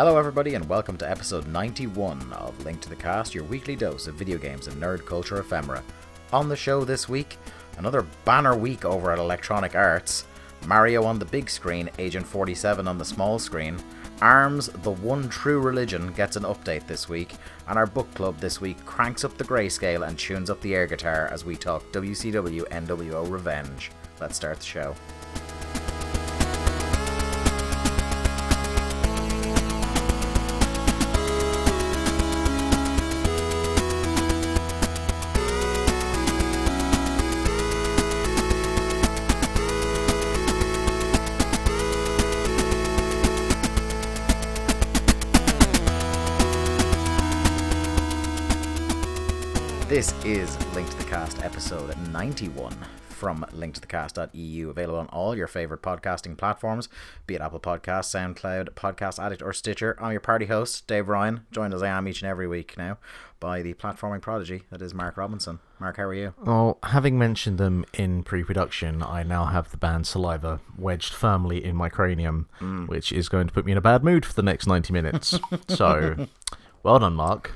Hello, everybody, and welcome to episode 91 of Link to the Cast, your weekly dose of video games and nerd culture ephemera. On the show this week, another banner week over at Electronic Arts, Mario on the big screen, Agent 47 on the small screen, ARMS, the one true religion, gets an update this week, and our book club this week cranks up the grayscale and tunes up the air guitar as we talk WCW NWO Revenge. Let's start the show. This is Link to the Cast episode 91 from linktothecast.eu, available on all your favorite podcasting platforms, be it Apple Podcasts, SoundCloud, Podcast Addict, or Stitcher. I'm your party host, Dave Ryan, joined as I am each and every week now by the platforming prodigy that is Mark Robinson. Mark, how are you? Well, having mentioned them in pre-production, I now have the band Saliva wedged firmly in my cranium, mm. which is going to put me in a bad mood for the next 90 minutes. so, well done, Mark.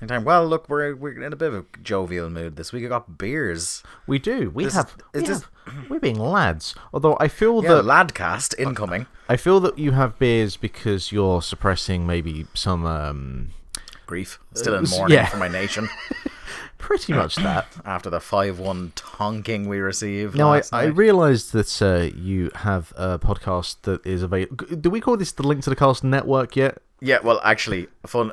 Anytime. Well, look, we're we're in a bit of a jovial mood this week. I got beers. We do. We this, have. we this... have we're being lads. Although I feel Yeah, that Ladcast incoming. I feel that you have beers because you're suppressing maybe some um, Grief. Still in Uh, mourning yeah. for my nation pretty much that. after the 5 1 tonking we received. Now, I, I night. realised that uh, you have a podcast that is available. Do we call this the Link to the Cast Network yet? Yeah, well, actually, fun.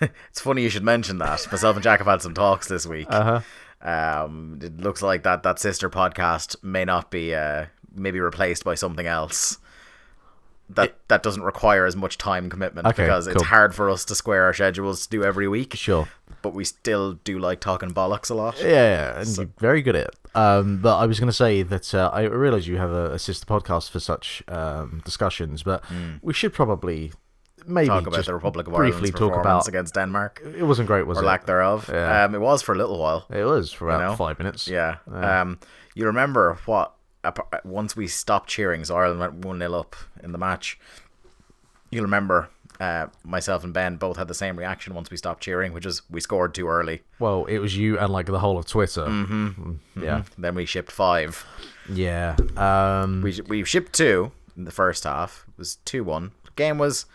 it's funny you should mention that. Myself and Jack have had some talks this week. Uh-huh. Um, it looks like that that sister podcast may not be uh, maybe replaced by something else. That that doesn't require as much time commitment Okay, because it's cool. hard for us to square our schedules to do every week. Sure. But we still do like talking bollocks a lot. Yeah, yeah, and you're very good at it. Um, but I was going to say that uh, I realise you have a, a sister podcast for such um, discussions, but we should probably maybe. Talk about the Republic of briefly Ireland's talk performance about. against Denmark It wasn't great, was it? or it? lack thereof. Yeah. Um, it was for a little while. It was for about know? five minutes. Yeah. Um, you remember what? Once we stopped cheering, so Ireland went one 0 up in the match. You'll remember uh, myself and Ben both had the same reaction once we stopped cheering, which is we scored too early. Well, it was you and like the whole of Twitter. Mm-hmm. Yeah, Then we shipped five. yeah. Um, We we shipped two in the first half. It was two one. Game was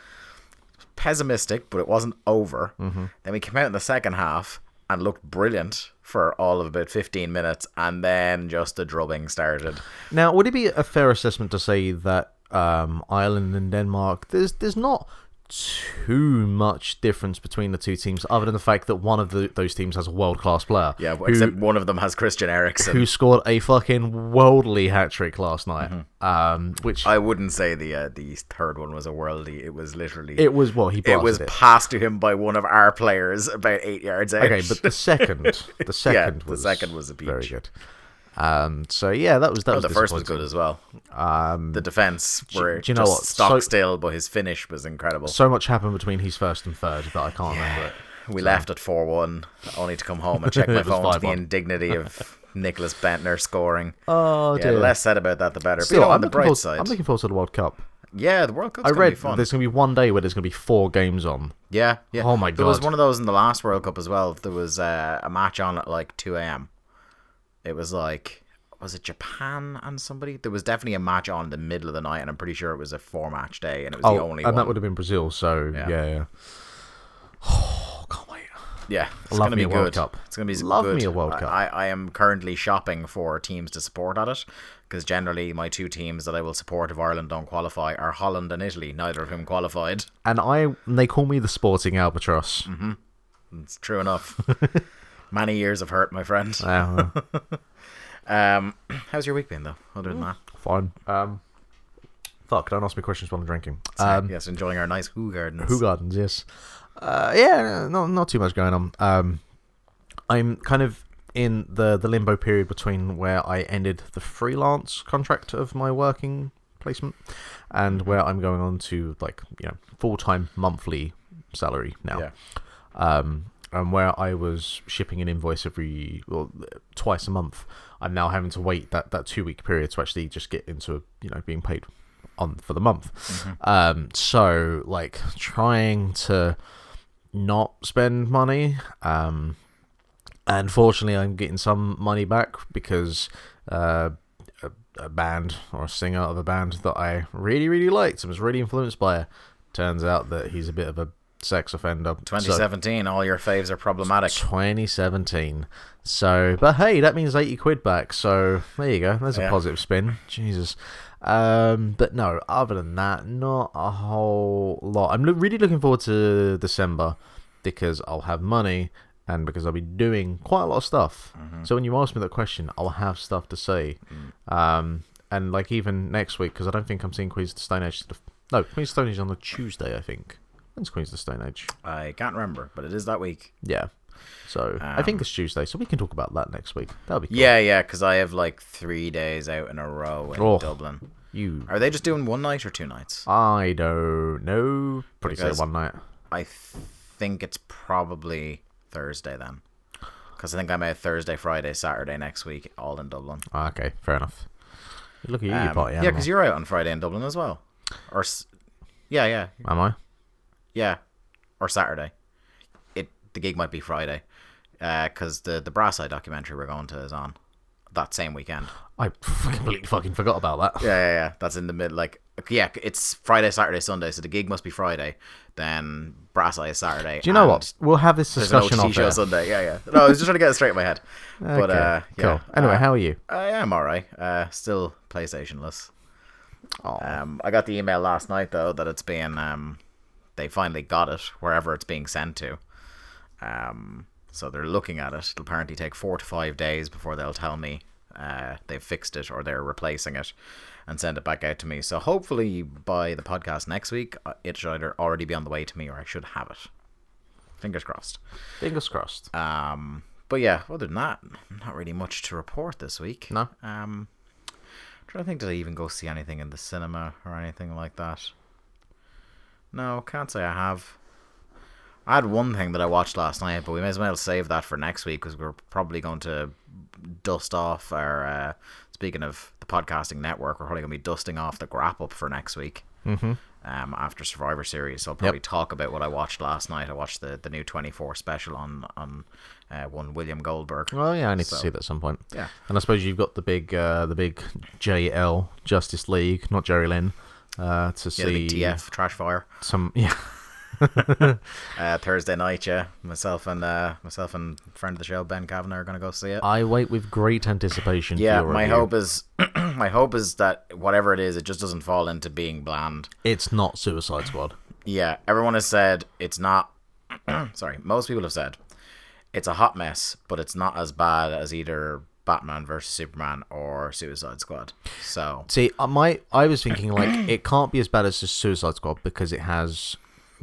pessimistic, but it wasn't over. Mm-hmm. Then we came out in the second half and looked brilliant for all of about 15 minutes and then just the drubbing started. Now, would it be a fair assessment to say that um, Ireland and Denmark, there's there's not too much difference between the two teams, other than the fact that one of the, those teams has a world class player, Yeah, who, except one of them has Christian Eriksen. who scored a fucking worldly hat trick last night. Um, which Mm-hmm. I wouldn't say the uh, the third one was a worldly. It was literally it was well, he it was it. passed to him by one of our players about eight yards out. Okay, but the second, the second the was second was a peach. very good. Um, so yeah, that was that Oh, was the first was good as well. Um, The defense were do you know just what? stock So- still, but his finish was incredible. so much happened between his first and third that I can't remember it. we left at four one, only to come home and check my phone to the indignity of Nicklas Bendtner scoring. Oh yeah, dear. the less said about that, the better. Still, but you know, on the bright forward, side, I'm looking forward to the World Cup. yeah, the World Cup's I gonna read be fun. there's going to be one day where there's going to be four games on. Yeah, yeah. Oh my god. There was one of those in the last World Cup as well. There was uh, a match on at like two a.m. It was like, was it Japan and somebody? There was definitely a match on in the middle of the night, and I'm pretty sure it was a four match day, and it was Oh, the only one. and one. that would have been Brazil. So Yeah. yeah, yeah. Oh, can't wait. Yeah, it's Love gonna me be a World good. Cup. It's gonna be Love good. me a World Cup. I, I am currently shopping for teams to support at it because generally my two teams that I will support if Ireland don't qualify are Holland and Italy, neither of whom qualified. And I, they call me the Sporting Albatross. Mm-hmm. It's true enough. Many years of hurt, my friend. Um, how's your week been though? Other than that, fine. Um, fuck! Don't ask me questions while I'm drinking. Um, yes, enjoying our nice Hoegaardens. Who Gardens, yes. Uh, yeah, not not too much going on. Um, I'm kind of in the the limbo period between where I ended the freelance contract of my working placement and where I'm going on to like you know full time monthly salary now. Yeah. Um, and where I was shipping an invoice every well twice a month, I'm now having to wait that, that two week period to actually just get into you know being paid on for the month. Um, so like trying to not spend money. Um, and fortunately, I'm getting some money back because uh, a, a band or a singer of a band that I really really liked and was really influenced by. Turns out that he's a bit of a sex offender. So- 2017, all your faves are problematic. 2017. So, but hey, that means 80 quid back. So there you go. There's a positive spin. Jesus. Um, but no, other than that, not a whole lot. I'm lo- really looking forward to December because I'll have money and because I'll be doing quite a lot of stuff. Mm-hmm. So when you ask me that question, I'll have stuff to say. Mm. Um, and like even next week, because I don't think I'm seeing Queens of the Stone Age. the- No, Queens of the Stone Age on the Tuesday, I think. When's Queens of the Stone Age? I can't remember, but it is that week. Yeah. So I think Um, it's Tuesday, so we can talk about that next week. That'll be cool. Yeah, yeah, because I have like three days out in a row in Oh. Dublin. You. Are they just doing one night or two nights? I don't know. Pretty say one night. I think it's probably Thursday then. Because I think I'm out Thursday, Friday, Saturday next week, all in Dublin. Ah, okay, fair enough. Look at you, you Um, party yeah, because you're out on Friday in Dublin as well. Or yeah, yeah, Am I? Yeah, or Saturday. It the gig might be Friday, because the the Brass Eye documentary we're going to is on that same weekend. I completely fucking forgot about that. Yeah, yeah, yeah. That's in the mid. Like, yeah, it's Friday, Saturday, Sunday. So the gig must be Friday. Then Brass Eye is Saturday. Do you know what? We'll have this discussion on show. Sunday. Yeah, yeah. No, I was just trying to get it straight in my head. But Okay, uh, yeah. cool. Anyway, uh, how are you? I am alright. Uh, still PlayStationless. Oh, Um, I got the email last night though that it's being um, they finally got it wherever it's being sent to. Um, so they're looking at it. It'll apparently take four to five days before they'll tell me uh, they've fixed it or they're replacing it and send it back out to me. So hopefully by the podcast next week, uh, it should either already be on the way to me or I should have it. Fingers crossed. fingers crossed. Um, but yeah, other than that, not really much to report this week. No. Um, trying to think, did I even go see anything in the cinema or anything like that? No, can't say I have. I had one thing that I watched last night, but we may as well save that for next week because we're probably going to dust off our. Uh, speaking of the podcasting network, we're probably going to be dusting off the Grap Up for next week. Mm-hmm. Um, after Survivor Series, so I'll probably talk about what I watched last night. I watched the, the new twenty four special on on uh, one William Goldberg. Well, yeah, I need So- to see that at some point. Yeah. And I suppose you've got the big, uh, the big JL Justice League, not Jerry Lynn, uh, to Yeah, see TF Trash Fire. some. Yeah, Uh, Thursday night, yeah. Myself and uh, myself and friend of the show Ben Kavanagh are gonna go see it. I wait with great anticipation. yeah, my review. hope is my hope is that whatever it is, it just doesn't fall into being bland. it's not Suicide Squad. Yeah, everyone has said it's not. sorry, most people have said it's a hot mess, but it's not as bad as either Batman versus Superman or Suicide Squad. So See, uh, my I was thinking like it can't be as bad as the Suicide Squad because it has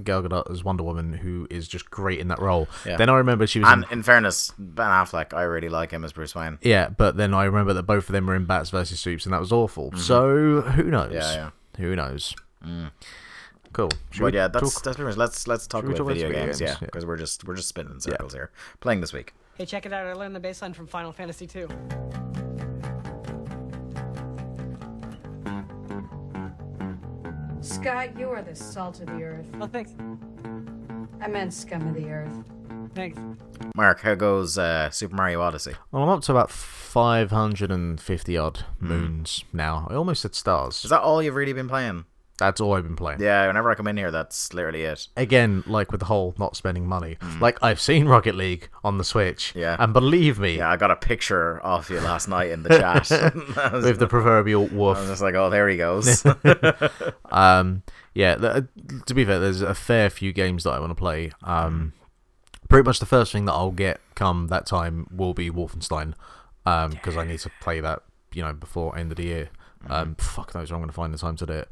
Gal Gadot as Wonder Woman, who is just great in that role. Yeah. Then I remember she was and in, in fairness, Ben Affleck, I really like him as Bruce Wayne. yeah, but then I remember that both of them were in Bats versus Supes, and that was awful. So who knows? Mm-hmm. Yeah, yeah. Who knows? Cool. Should But yeah, that's talk- that's pretty much. Let's let's talk about talk about video video games, games? yeah, Yeah. because we're just we're just spinning in circles here. Playing this week. Hey, check it out. I learned the bass line from Final Fantasy II. Scott, you are the salt of the earth. Oh, thanks. I meant scum of the earth. Thanks. Mark, how goes uh, Super Mario Odyssey? Well, I'm up to about 550 odd moons now. I almost said stars. Is that all you've really been playing? That's all I've been playing. Yeah, whenever I come in here, that's literally it. Again, like with the whole not spending money. Like I've seen Rocket League on the Switch. Hmm. Yeah. And believe me, Yeah, I got a picture of you last night in the chat. With the proverbial wolf. I was just like, oh, there he goes. Um, yeah. th- to be fair, there's a fair few games that I want to play. Um, pretty much the first thing that I'll get come that time will be Wolfenstein, um, because I need to play that, you know, before end of the year. Um, fuck knows where I'm going to find the time to do it.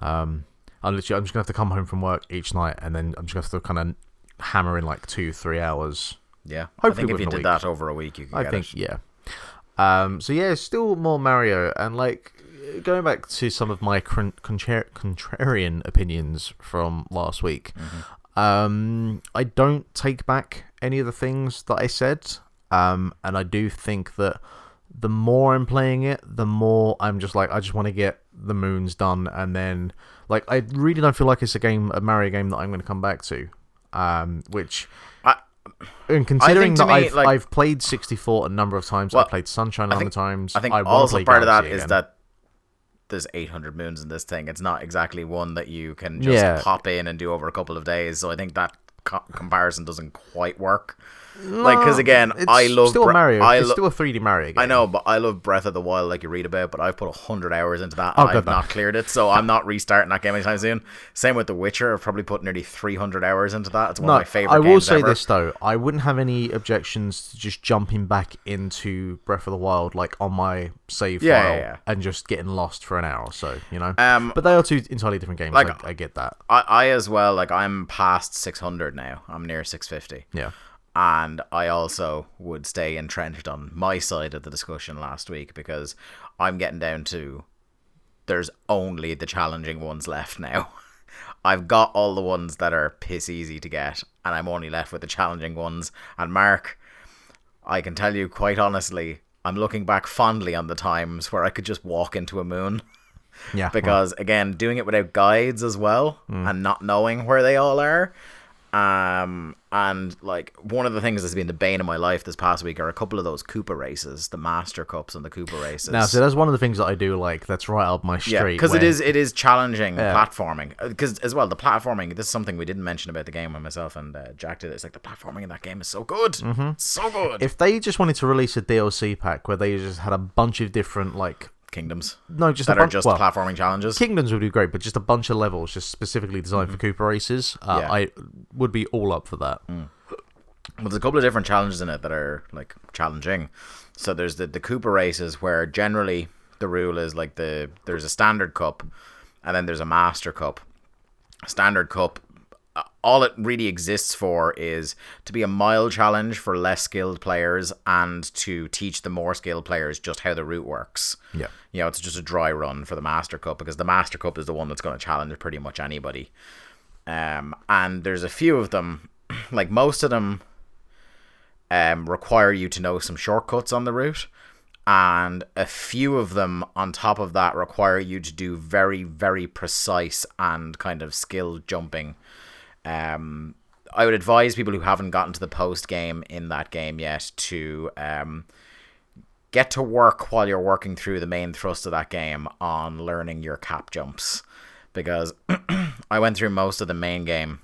Um, I'm literally, I'm just going to have to come home from work each night, and then I'm just going to have to kind of hammer in like two, three hours yeah, Hopefully I think if you did week. that over a week, you could I think it. yeah. Um, so yeah, still more Mario, and like going back to some of my con- contra- contrarian opinions from last week. Um, I don't take back any of the things that I said, um, and I do think that the more I'm playing it, the more I'm just like I just want to get the moons done, and then like I really don't feel like it's a game, a Mario game that I'm going to come back to. Um, which I, and considering that me, I've like- I've played 64 a number of times, Well, I've played Sunshine a number of times. I think wanna also part of that Galaxy is that there's 800 moons in this thing. It's not exactly one that you can just Yeah. pop in and do over a couple of days. So I think that co- comparison doesn't quite work. like, because again, I love still Bre- Mario. I it's still a 3D Mario game. I know, but I love Breath of the Wild, like you read about. But I've put hundred hours into that, Oh, and I've no. not cleared it. So I'm not restarting that game anytime soon. Same with The Witcher. I've probably put nearly 300 hours into that. It's one No, of my favorite. I will say ever. this though: I wouldn't have any objections to just jumping back into Breath of the Wild, like on my save Yeah, file, yeah, yeah. and just getting lost for an hour or so. You know, Um, but they are two entirely different games. like- I, I get that. I, I as well. Like I'm past 600 now. I'm near 650. Yeah, and I also would stay entrenched on my side of the discussion last week because I'm getting down to there's only the challenging ones left now. I've got all the ones that are piss easy to get, and I'm only left with the challenging ones. And Mark, I can tell you quite honestly, I'm looking back fondly on the times where I could just walk into a moon. yeah. because again doing it without guides as well Mm. and not knowing where they all are um and like one of the things that's been the bane of my life this past week are a couple of those Koopa races the master cups and the Koopa races now, so that's one of the things that I do like. That's right up my street. yeah because it is it is challenging Yeah. platforming because as well the platforming this is something we didn't mention about the game when myself and uh, Jack did it. it's like the platforming in that game is so good It's so good Mm-hmm. If they just wanted to release a DLC pack where they just had a bunch of different like kingdoms no, just that a are just well, platforming challenges Kingdoms would be great, but just a bunch of levels, just specifically designed for Koopa races. Uh, Mm-hmm. Yeah. I would be all up for that. Well, there's a couple of different challenges in it that are like challenging. So there's the the Koopa races where generally the rule is like the there's a standard cup, and then there's a master cup. Standard cup, all it really exists for is to be a mile challenge for less skilled players and to teach the more skilled players just how the route works. Yeah. You know, it's just a dry run for the Master Cup because the Master Cup is the one that's going to challenge pretty much anybody. Um, and there's a few of them, like most of them, um, require you to know some shortcuts on the route, and a few of them, on top of that, require you to do very, very precise and kind of skill jumping. Um, I would advise people who haven't gotten to the post game in that game yet to um, get to work while you're working through the main thrust of that game on learning your cap jumps. Because I went through most of the main game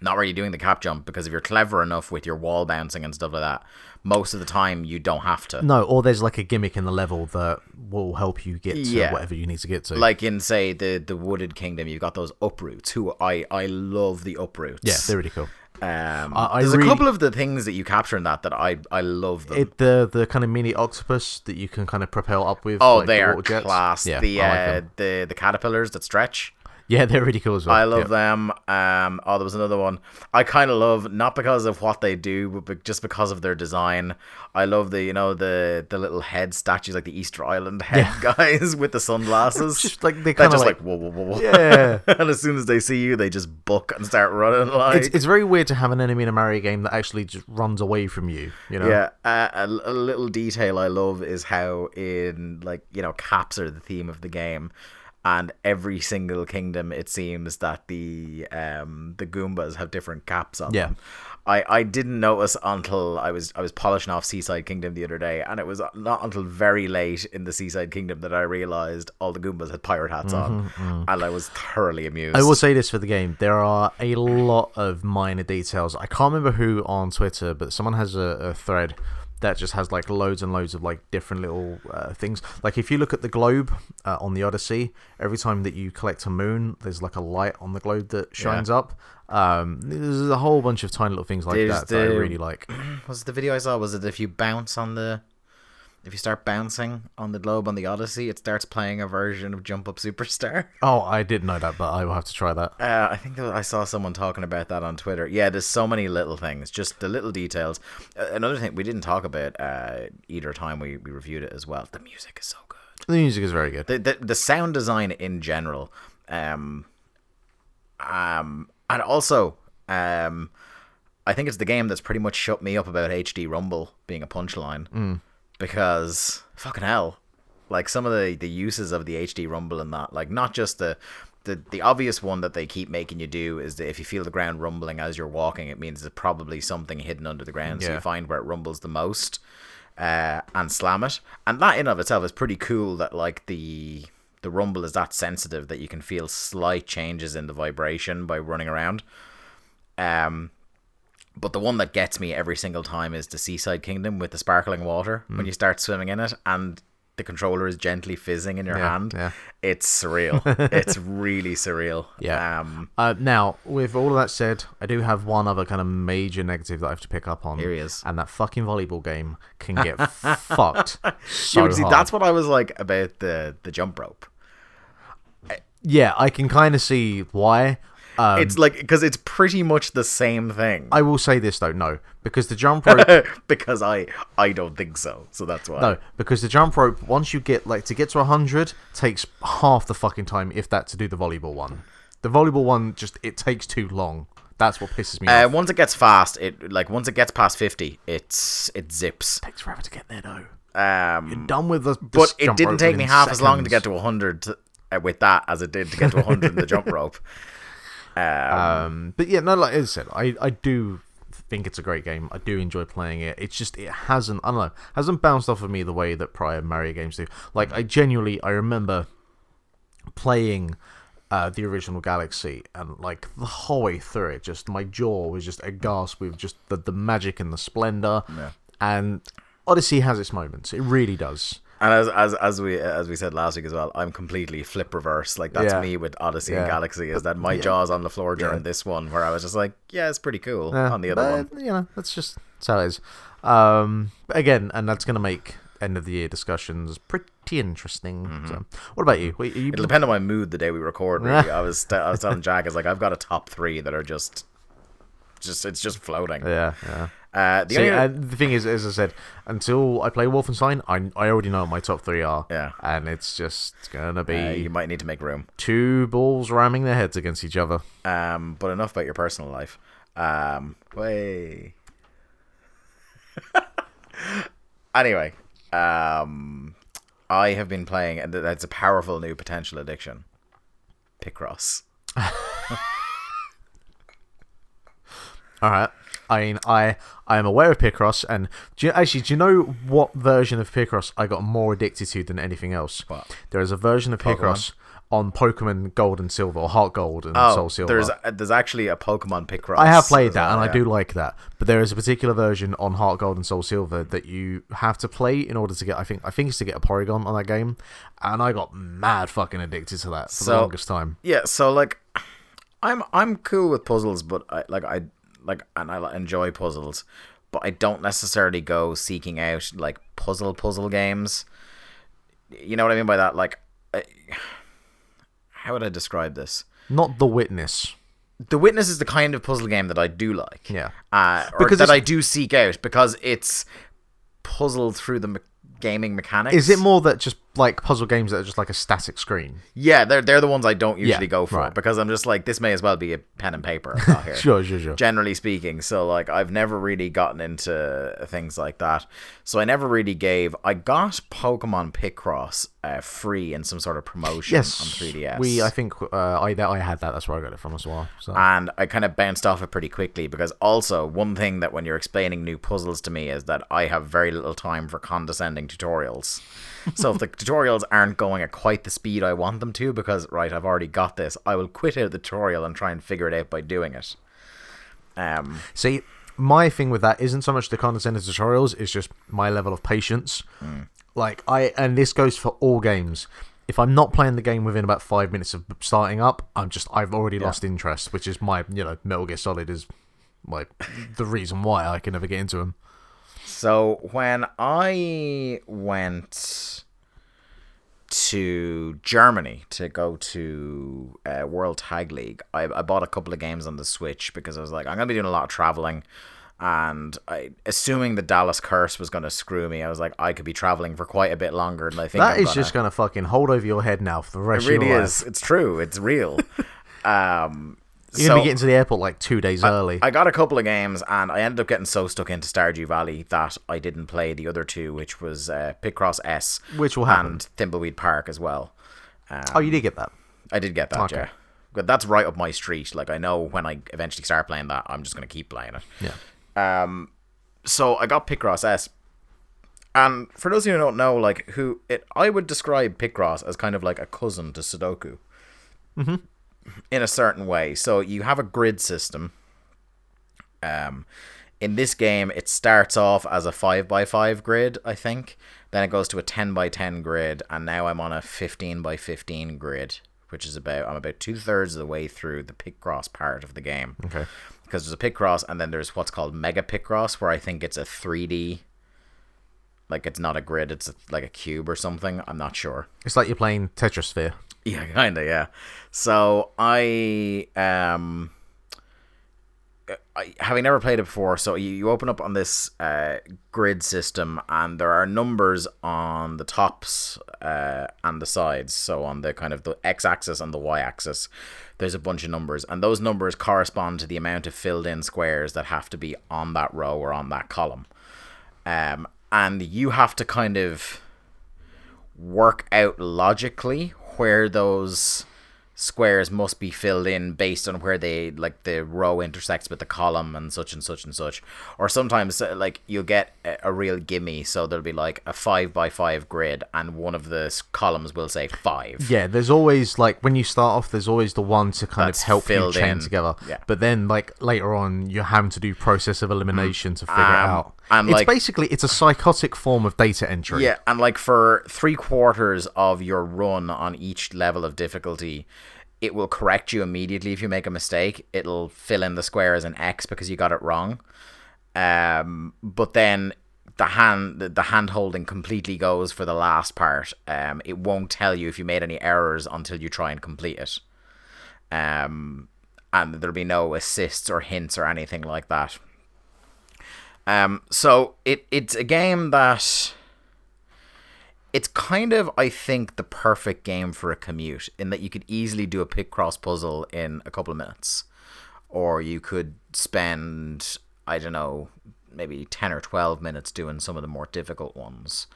not really doing the cap jump because if you're clever enough with your wall bouncing and stuff like that, most of the time you don't have to. No, or there's like a gimmick in the level that will help you get to Yeah. whatever you need to get to. Like in say the the wooded kingdom, you've got those uproots. Who I I love the uproots. yeah, they're really cool. Um, I- I there's really- a couple of the things that you capture in that that I I love them. It the the kind of mini octopus that you can kind of propel up with. oh, like they the are class. Yeah, the I like uh, the the caterpillars that stretch. Yeah, they're really cool as well. I love yeah. them. Um, oh, there was another one. I kind of love not because of what they do, but just because of their design. I love the you know the the little head statues like the Easter Island head guys with the sunglasses. Just like they kind of just like, like, whoa whoa whoa whoa. Yeah. and as soon as they see you, they just buck and start running. Like it's it's very weird to have an enemy in a Mario game that actually just runs away from you. You know. Yeah, uh, a, a little detail I love is how in like you know caps are the theme of the game, and every single kingdom it seems that the um the Goombas have different caps on Yeah. them. I, I didn't notice until I was I was polishing off Seaside Kingdom the other day, and it was not until very late in the Seaside Kingdom that I realized all the Goombas had pirate hats on, and I was thoroughly amused. Mm-hmm, I will say this for the game: there are a lot of minor details. I can't remember who on Twitter, but someone has a, a thread that just has like loads and loads of like different little uh, things. Like if you look at the globe uh, on the Odyssey, every time that you collect a moon, there's like a light on the globe that shines up. Um, there's a whole bunch of tiny little things like There's that that I really like. was the video I saw? Was it if you bounce on the, if you start bouncing on the globe on the Odyssey, it starts playing a version of Jump Up Superstar. Oh, I didn't know that, but I will have to try that. Uh, I think I saw someone talking about that on Twitter. Yeah, there's so many little things, just the little details. Uh, another thing we didn't talk about uh, either time we, we reviewed it as well. The music is so good. The music is very good. The the, the sound design in general, um, um, and also um, I think it's the game that's pretty much shut me up about HD Rumble being a punchline. Because fucking hell, like some of the the uses of the HD rumble and that, like not just the. The, the obvious one that they keep making you do is that if you feel the ground rumbling as you're walking, it means there's probably something hidden under the ground. So you find where it rumbles the most, uh, and slam it. And that in of itself is pretty cool. That like the the rumble is that sensitive that you can feel slight changes in the vibration by running around. Um, but the one that gets me every single time is the Seaside Kingdom with the sparkling water Hmm. when you start swimming in it and the controller is gently fizzing in your Yeah, hand. yeah. It's surreal. it's really surreal. Yeah. Um, Uh, now, with all of that said, I do have one other kind of major negative that I have to pick up on. Here he is. And that fucking volleyball game can get fucked so yeah, see, hard. that's what I was like about the the jump rope. Yeah, I can kind of see why. Um, it's like because it's pretty much the same thing. I will say this though, no, because the jump rope, because I I don't think so. So that's why. no, because the jump rope once you get like to get to hundred takes half the fucking time, if that, to do the volleyball one. The volleyball one just it takes too long. That's what pisses me Uh, off. once it gets fast, it like once it gets past fifty, it's it zips. takes forever to get there though. Um, You're Done with the, the but it didn't take me half as long to get to 100 uh, with that as it did to get to 100 in the jump rope. Um, Um, but yeah, no, like I said, I, I do think it's a great game. I do enjoy playing it. It's just it hasn't I don't know hasn't bounced off of me the way that prior Mario games do. Like I genuinely I remember playing uh, the original Galaxy and like the whole way through it, just my jaw was just aghast with just the the magic and the splendor. Yeah. And Odyssey has its moments. It really does. And as, as as we as we said last week as well, I'm completely flip reverse. Like that's Yeah. me with Odyssey Yeah. and Galaxy. Is that my jaw's on the floor during this one where I was just like, yeah, it's pretty cool. Yeah, on the other but, one, you know, that's just that's how it is. Um, again, and that's going to make end of the year discussions pretty interesting. So, what about you? Wait, you it'll depend on my mood the day we record. Really, I was I was telling Jack, I was like, I've got a top three that are just, just it's just floating. yeah, yeah. Uh, the See, only, and the thing is, as I said, until I play Wolfenstein, I I already know what my top three are. Yeah. and it's just gonna be uh, you might need to make room. two balls ramming their heads against each other. Um, but enough about your personal life. Um, way. anyway, um, I have been playing, and that's a powerful new potential addiction. Picross. All right. I mean, I I am aware of Picross, and do you, actually, do you know what version of Picross I got more addicted to than anything else? What? There is a version of Picross on Pokemon Gold and Silver, or Heart Gold and Oh, Soul Silver. there's uh, there's actually a Pokemon Picross. I have played that, well, and I do like that. But there is a particular version on Heart Gold and Soul Silver that you have to play in order to get. I think I think it's to get a Porygon on that game, and I got mad fucking addicted to that for the So- longest time. Yeah, so like, I'm I'm cool with puzzles, but I like I like and I enjoy puzzles, but I don't necessarily go seeking out like puzzle puzzle games. You know what I mean by that? Like, I, how would I describe this? Not The Witness. The Witness is the kind of puzzle game that I do like. Yeah. Uh, or Because that it's- I do seek out because it's puzzled through the me- gaming mechanics. Is it more that just like puzzle games that are just like a static screen? Yeah, they're they're the ones I don't usually Yeah, go for right. because I'm just like this may as well be a pen and paper I've here. Sure, sure, sure. Generally speaking, so like I've never really gotten into things like that. So I never really gave. I got Pokemon Picross uh, free in some sort of promotion Yes, on 3DS. we. I think uh, I that I had that. That's where I got it from as well. So. and I kind of bounced off it pretty quickly because also one thing that when you're explaining new puzzles to me is that I have very little time for condescending tutorials. So if the tutorials aren't going at quite the speed I want them to, because right, I've already got this, I will quit out the tutorial and try and figure it out by doing it. Um, See, my thing with that isn't so much the condescending tutorials; it's just my level of patience. Like I, and this goes for all games. If I'm not playing the game within about five minutes of starting up, I'm just I've already lost interest, which is my you know Metal Gear Solid is like the reason why I can never get into them. So when I went to Germany to go to uh, World Tag League, I, I bought a couple of games on the Switch because I was like, I'm gonna be doing a lot of traveling, and I assuming the Dallas curse was gonna screw me. I was like, I could be traveling for quite a bit longer than I think. That I'm is gonna. just gonna fucking hold over your head now for the rest It of really your is. life. It's true. It's real. um, You're gonna be getting to the airport like two days early. I got a couple of games, and I ended up getting so stuck into Stardew Valley that I didn't play the other two, which was uh, Picross S, Which will happen. and Thimbleweed Park as well. Um, oh, you did get that. I did get that, Okay. yeah. But that's right up my street. Like I know when I eventually start playing that, I'm just gonna keep playing it. Yeah. Um, so I got Picross S, and for those of you who don't know, like who it, I would describe Picross as kind of like a cousin to Sudoku, mm-hmm. In a certain way. So you have a grid system. Um, in this game, it starts off as a five by five grid, I think. Then it goes to a ten by ten grid, and now I'm on a fifteen by fifteen grid, which is about I'm about two thirds of the way through the Picross part of the game Okay. because there's a Picross and then there's what's called Mega Picross, where I think it's a 3D, like it's not a grid, it's a, like a cube or something. I'm not sure. It's like you're playing Tetrisphere. Yeah, kinda, yeah. So I um I, having never played it before, so you, you open up on this uh, grid system, and there are numbers on the tops uh, and the sides. So on the kind of the x-axis and the y-axis, there's a bunch of numbers, and those numbers correspond to the amount of filled-in squares that have to be on that row or on that column. Um, and you have to kind of work out logically where those squares must be filled in based on where they like the row intersects with the column and such and such and such or sometimes uh, like you'll get a, real gimme so there'll be like a five by five grid and one of the columns will say five Yeah, there's always like when you start off, there's always the one to kind That's of help you chain in. together. Yeah. But then, like later on, you're having to do process of elimination to figure it Um, out. And, it's like- basically it's a psychotic form of data entry. Yeah, and like for three quarters of your run on each level of difficulty, it will correct you immediately if you make a mistake. It'll fill in the square as an X because you got it wrong. Um, but then the hand the hand holding completely goes for the last part. Um, it won't tell you if you made any errors until you try and complete it. Um, and there'll be no assists or hints or anything like that. Um, so it it's a game that it's kind of I think the perfect game for a commute in that you could easily do a Picross puzzle in a couple of minutes, or you could spend I don't know maybe ten or twelve minutes doing some of the more difficult ones.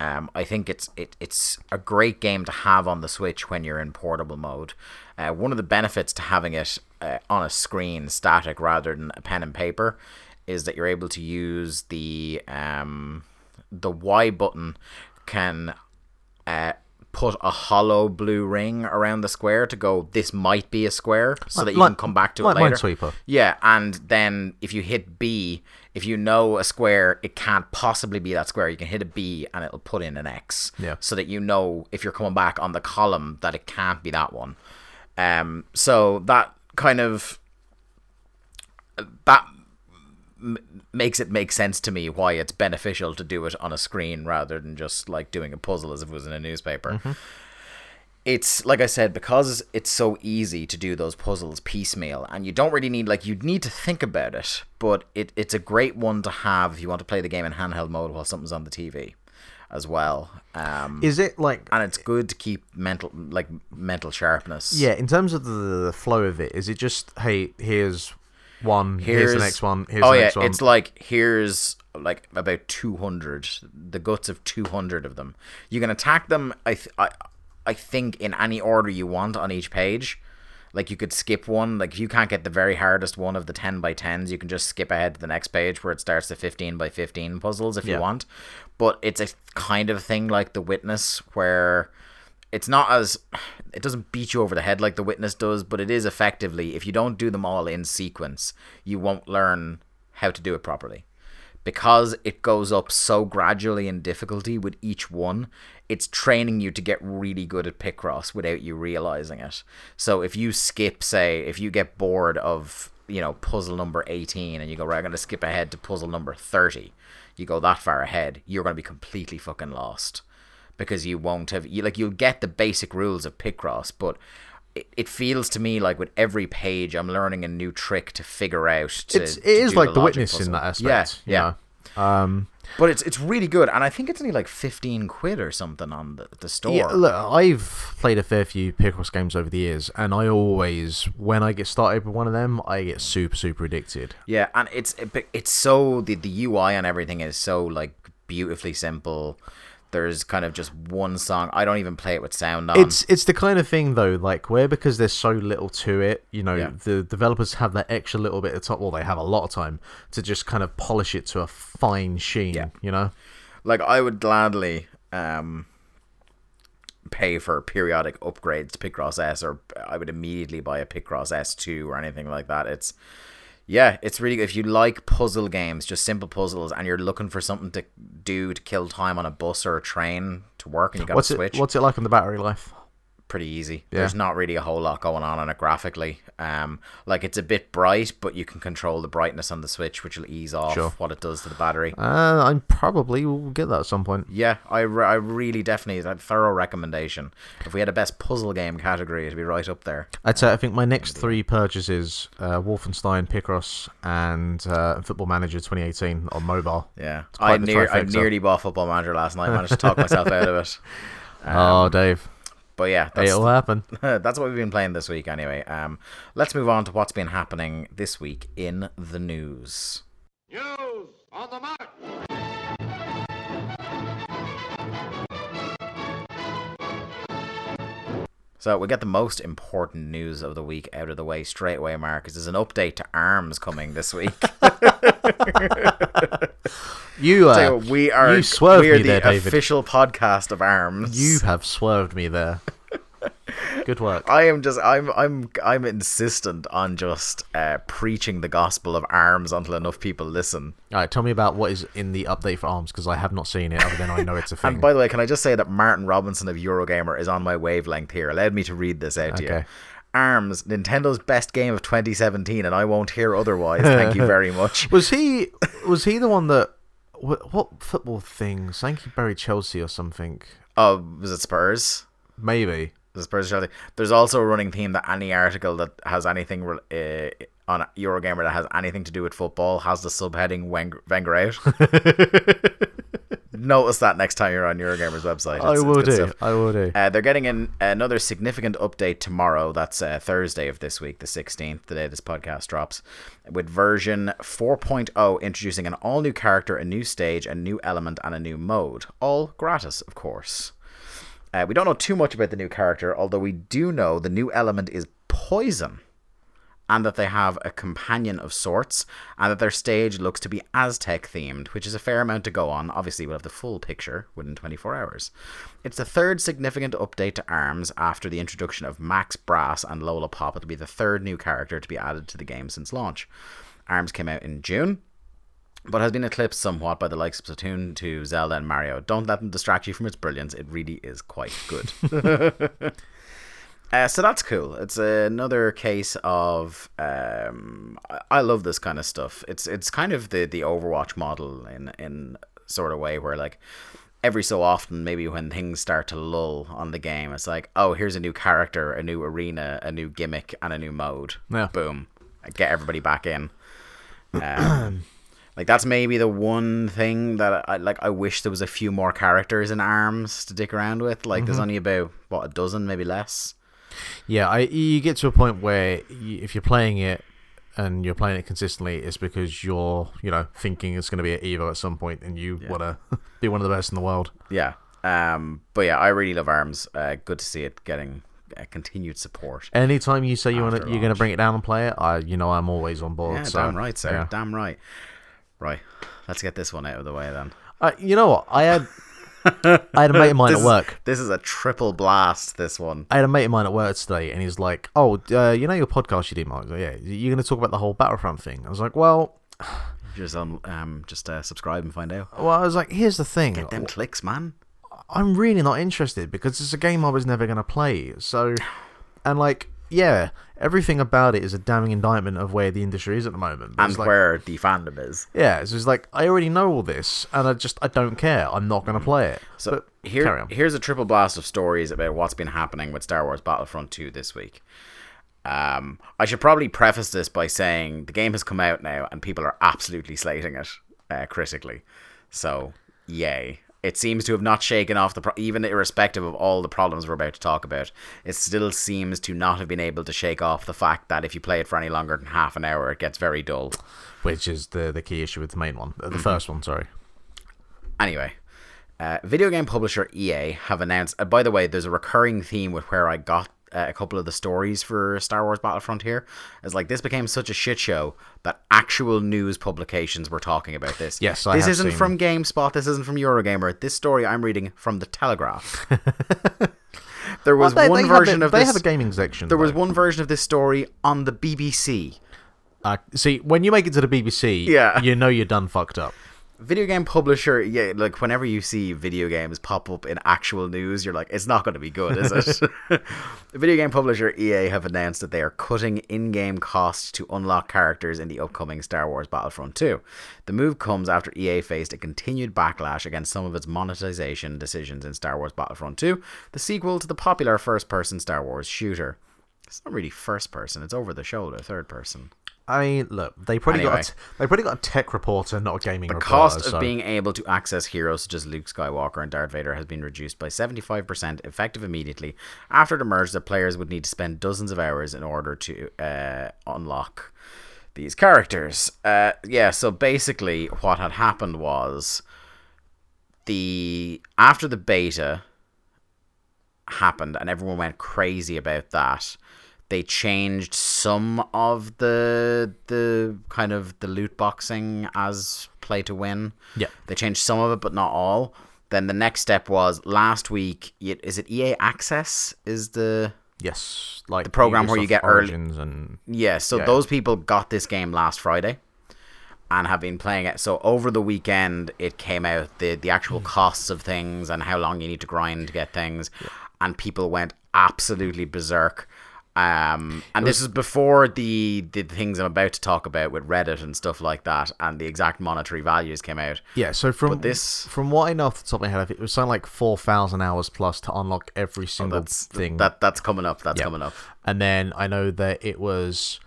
Um, I think it's it, it's a great game to have on the Switch when you're in portable mode. Uh, one of the benefits to having it uh, on a screen static rather than a pen and paper is that you're able to use the um, the Y button can uh, put a hollow blue ring around the square to go this might be a square so that you Like- can come back to like it later. Minesweeper. Yeah, and then if you hit B, if you know a square, it can't possibly be that square. You can hit a B and it'll put in an X. Yeah. So that you know if you're coming back on the column that it can't be that one. Um. So that kind of that m- makes it make sense to me why it's beneficial to do it on a screen rather than just like doing a puzzle as if it was in a newspaper. It's like I said because it's so easy to do those puzzles piecemeal and you don't really need like you'd need to think about it, but it, it's a great one to have if you want to play the game in handheld mode while something's on the TV as well. Um Is it like and it's good to keep mental like mental sharpness. yeah? In terms of the, the flow of it, is it just hey, here's one, here's, the next one, here's oh the yeah, one? it's like here's like about two hundred, the guts of two hundred of them. You can attack them. I th- I I think in any order you want on each page. Like you could skip one. Like if you can't get the very hardest one of the ten by tens, you can just skip ahead to the next page where it starts the fifteen by fifteen puzzles if Yeah. you want. But it's a kind of thing like the witness where it's not as it doesn't beat you over the head like the witness does but it is effectively if you don't do them all in sequence you won't learn how to do it properly. Because it goes up so gradually in difficulty with each one it's training you to get really good at picross without you realizing it. So if you skip say if you get bored of you know puzzle number 18 and you go right i'm going to skip ahead to puzzle number 30 you go that far ahead you're going to be completely fucking lost because you won't have you like you'll get the basic rules of Picross, but it, it feels to me like with every page I'm learning a new trick to figure out. To, it's it to is like the, logic witness puzzle. in that aspect. Yeah, yeah. Um, But it's it's really good, and I think it's only like fifteen quid or something on the the store. yeah, look, I've played a fair few Picross games over the years, and I always, when I get started with one of them, I get super super addicted. Yeah, and it's it- it's so the the UI and everything is so like beautifully simple. There's kind of just one song. I don't even play it with sound on. It's it's the kind of thing though, like where because there's so little to it, you know, Yeah. the developers have that extra little bit of top. Well, they have a lot of time to just kind of polish it to a fine sheen. Yeah. You know, like I would gladly um pay for periodic upgrades to Picross S, or I would immediately buy a Picross S2 or anything like that. It's yeah, it's really good. if you like puzzle games, just simple puzzles, and you're looking for something to do to kill time on a bus or a train to work, and you got what's a it switch. what's it like on the battery life? Pretty easy. Yeah. There's not really a whole lot going on on it graphically. Um, like it's a bit bright, but you can control the brightness on the switch, which will ease off Sure. what it does to the battery. Uh, I probably will get that at some point. Yeah, I, re- I really definitely a thorough recommendation. If we had a best puzzle game category, it'd be right up there. I'd say I think my next three purchases: uh, Wolfenstein, Picross, and uh, Football Manager 2018 on mobile. Yeah, I near I nearly bought Football Manager last night. Managed to talk myself out of it. oh, Dave, But yeah, that's, it'll happen. that's what we've been playing this week anyway. Um, let's move on to what's been happening this week in the news. News on the march. So we get the most important news of the week out of the way straight away, Marcus. There's an update to ARMS coming this week. You, uh, you what, we are you swerved we are me the there, David. official podcast of ARMS. You have swerved me there. Good work. I am just I'm I'm I'm insistent on just uh, preaching the gospel of ARMS until enough people listen. All right, tell me about what is in the update for Arms because I have not seen it. Other than I know it's a thing. And by the way, can I just say that Martin Robinson of Eurogamer is on my wavelength here. Allowed me to read this out to you. ARMS, Nintendo's best game of 2017, and I won't hear otherwise. Thank you very much. was he was he the one that what, what football thing? Sankey buried Chelsea or something? Oh, was it Spurs? Maybe. The Spurs Chelsea. There's also a running theme that any article that has anything re- uh, on Eurogamer that has anything to do with football has the subheading Wenger, Wenger out. Notice that next time you're on Eurogamer's website. I It's- it's will do. stuff. I will do. Uh, they're getting in another significant update tomorrow. That's uh, Thursday of this week, the 16th, the day this podcast drops, with version 4.0 introducing an all new character, a new stage, a new element, and a new mode. All gratis, of course. Uh, we don't know too much about the new character, although we do know the new element is poison. And that they have a companion of sorts, and that their stage looks to be Aztec themed, which is a fair amount to go on. Obviously, we'll have the full picture within 24 hours. It's the third significant update to ARMS after the introduction of Max Brass and Lola Pop. It'll be the third new character to be added to the game since launch. ARMS came out in June, but has been eclipsed somewhat by the likes of Splatoon 2, Zelda, and Mario. Don't let them distract you from its brilliance. It really is quite good. Uh, so that's cool. It's another case of um, I, love this kind of stuff. It's it's kind of the the Overwatch model in in sort of way where like every so often maybe when things start to lull on the game, it's like oh here's a new character, a new arena, a new gimmick, and a new mode. Yeah. Boom, get everybody back in. Um, like that's maybe the one thing that I like. I wish there was a few more characters in Arms to dick around with. Like there's only about what a dozen, maybe less. Yeah, I you get to a point where you, if you're playing it and you're playing it consistently, it's because you're you know thinking it's going to be at Evo at some point, and you want to be one of the best in the world. Yeah. Um. But yeah, I really love Arms. Uh, good to see it getting uh, continued support. Anytime you say you want you're going to bring it down and play it, I you know I'm always on board. Yeah, so, damn right, sir. yeah. Damn right. Right. Let's get this one out of the way then. Uh, you know what? I had I had a mate of mine this at work. this is a triple blast. This one. I had a mate of mine at work today, and he's like, "Oh, uh, you know your podcast you did, Mark? Like, yeah, you're going to talk about the whole Battlefront thing." I was like, "Well, Just um, um just uh, subscribe and find out. well, I was like, here's the thing. Get them clicks, man. I'm really not interested because it's a game I was never going to play. So, and like, yeah, everything about it is a damning indictment of where the industry is at the moment. And like, where the fandom is. yeah, it's like I already know all this, and I just I don't care. I'm not going to play it. So but here, here's a triple blast of stories about what's been happening with Star Wars Battlefront 2 this week. Um, I should probably preface this by saying the game has come out now and people are absolutely slating it uh, critically. So, yay. It seems to have not shaken off the pro- even irrespective of all the problems we're about to talk about. It still seems to not have been able to shake off the fact that if you play it for any longer than half an hour, it gets very dull. which is the the key issue with the main one, uh, Mm-hmm. the first one. Sorry. Anyway, uh, video game publisher EA have announced. Uh, by the way, there's a recurring theme with where I got uh, a couple of the stories for Star Wars Battlefront here. It's like this became such a shit show that actual news publications were talking about this. Yes, I this isn't seen- from GameSpot. This isn't from Eurogamer. This story I'm reading from the Telegraph. there was Well, they- one they version a- of they this. have a gaming section. there was one version of this story on the BBC. Uh, see, when you make it to the BBC, Yeah. you know you're done fucked up. Video game publisher yeah like whenever you see video games pop up in actual news you're like it's not going to be good is it? The video game publisher ea have announced that they are cutting in-game costs to unlock characters in the upcoming star wars battlefront 2 the move comes after ea faced a continued backlash against some of its monetization decisions in star wars battlefront 2 the sequel to the popular first-person star wars shooter. It's not really first person it's over the shoulder third person I mean, look, they probably Anyway. got a, they probably got a tech reporter, not a gaming The reporter. cost of so- being able to access heroes such as Luke Skywalker and Darth Vader has been reduced by 75% effective immediately after the merge. that players would need to spend dozens of hours in order to uh, unlock these characters. Uh, yeah, so basically what had happened was the after the beta happened and everyone went crazy about that they changed some of the the kind of the loot boxing as play to win Yeah. they changed some of it but not all then the next step was last week is it ea access is the yes, like the program where you get early- and yeah, so Yeah. those people got this game last Friday and have been playing it. So over the weekend, it came out the the actual hmm. costs of things and how long you need to grind to get things, and people went absolutely berserk. Um, and this is before the the things I'm about to talk about with Reddit and stuff like that, and the exact monetary values came out. yeah. So from But this- from what I know off the top of my head, it was something like four thousand hours plus to unlock every single Oh, That's thing. that that's coming up. That's Yeah. coming up. And then I know that it was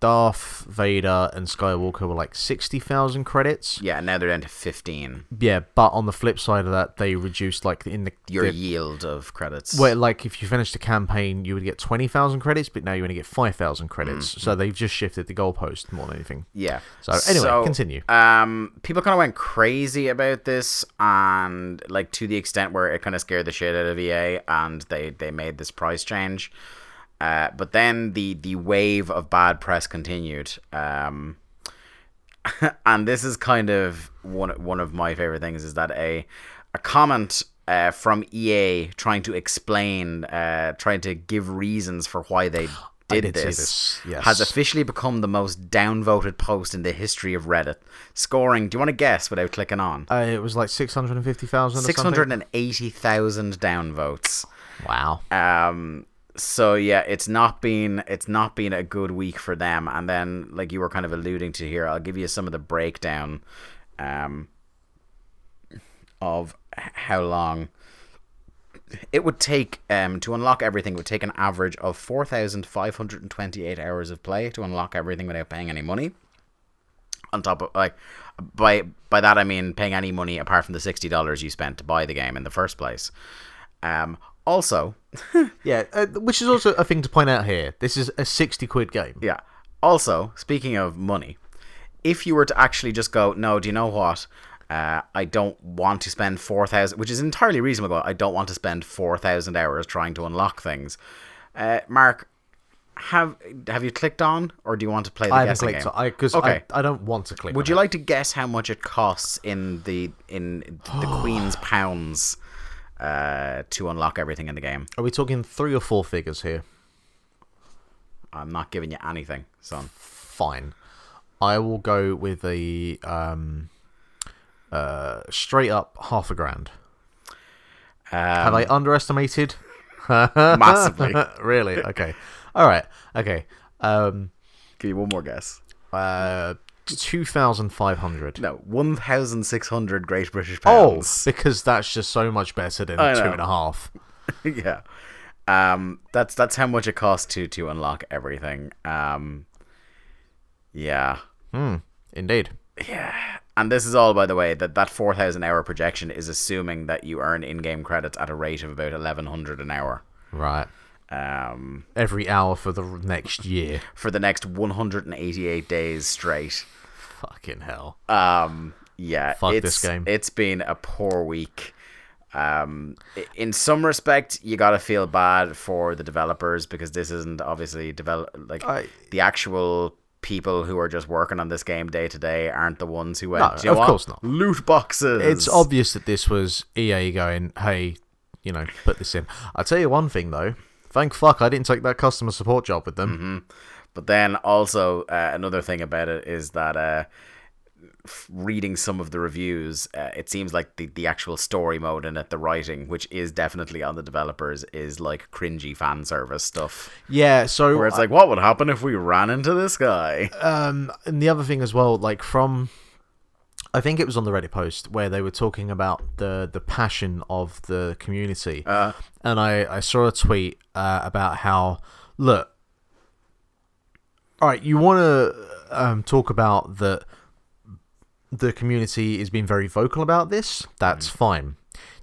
Darth Vader and Skywalker were like sixty thousand credits. Yeah, now they're down to fifteen. Yeah, but on the flip side of that, they reduced like in the Your the, yield of credits. Well, like if you finished the campaign, you would get twenty thousand credits, but now you only get five thousand credits. Mm-hmm. So they've just shifted the goalpost more than anything. Yeah. So, anyway, continue. Um, people kind of went crazy about this, and like to the extent where it kind of scared the shit out of EA, and they they made this price change. Uh, but then the the wave of bad press continued. Um, and this is kind of one one of my favorite things is that a a comment uh, from EA trying to explain, uh, trying to give reasons for why they did, did this, this, yes. has officially become the most downvoted post in the history of Reddit, scoring. Do you want to guess without clicking on? Uh, it was like six hundred and fifty thousand. Six hundred and eighty thousand downvotes. Wow. Um. So yeah, it's not been it's not been a good week for them. And then, like you were kind of alluding to here, I'll give you some of the breakdown, um, of how long it would take um to unlock everything. It would take an average of four thousand five hundred and twenty eight hours of play to unlock everything without paying any money. On top of like by by that I mean paying any money apart from the sixty dollars you spent to buy the game in the first place. Um, also, Yeah, uh, which is also a thing to point out here. This is a sixty quid game. Yeah. Also, speaking of money, if you were to actually just go, no, do you know what? Uh, I don't want to spend 4,000, which is entirely reasonable. I don't want to spend 4,000 hours trying to unlock things. Uh, Mark, have have you clicked on, or do you want to play the I haven't guessing clicked game? on because Okay. I, I don't want to click. Would on you it. like to guess how much it costs in the in the Queen's pounds uh, to unlock everything in the game? Are we talking three or four figures here? I'm not giving you anything, son. Fine. I will go with a um, uh, straight up half a grand. Have I underestimated? Massively. really? Okay. All right. Okay. Um, Give you one more guess. uh, two thousand five hundred. No, 1,600 Great British Pounds. Oh, pounds. because that's just so much better than I two know. and a half. yeah. Um, that's that's how much it costs to to unlock everything. Um, yeah, Hmm. Indeed. yeah. And this is all, by the way, that that 4,000 hour projection is assuming that you earn in game credits at a rate of about 1,100 an hour Right. um, Every hour for the next year. for the next 188 days straight. Fucking hell. Um, yeah, Fuck it's, this game. It's been a poor week. Um, in some respect, you gotta feel bad for the developers because this isn't obviously develop like I- the actual people who are just working on this game day to day aren't the ones who went. No, of course not. Loot boxes. It's obvious that this was EA going, hey, you know, put this in. I'll tell you one thing, though. Thank fuck I didn't take that customer support job with them. Mm-hmm. But then also uh, another thing about it is that uh, reading some of the reviews, uh, it seems like the, the actual story mode in it, the writing, which is definitely on the developers, is like cringy fan service stuff. Yeah, so Where it's like, what would happen if we ran into this guy? um, and the other thing as well, like from, I think it was on the Reddit post where they were talking about the the passion of the community, Uh, and I I saw a tweet uh, about how look, all right, you want to um, talk about that the community is being very vocal about this. That's fine.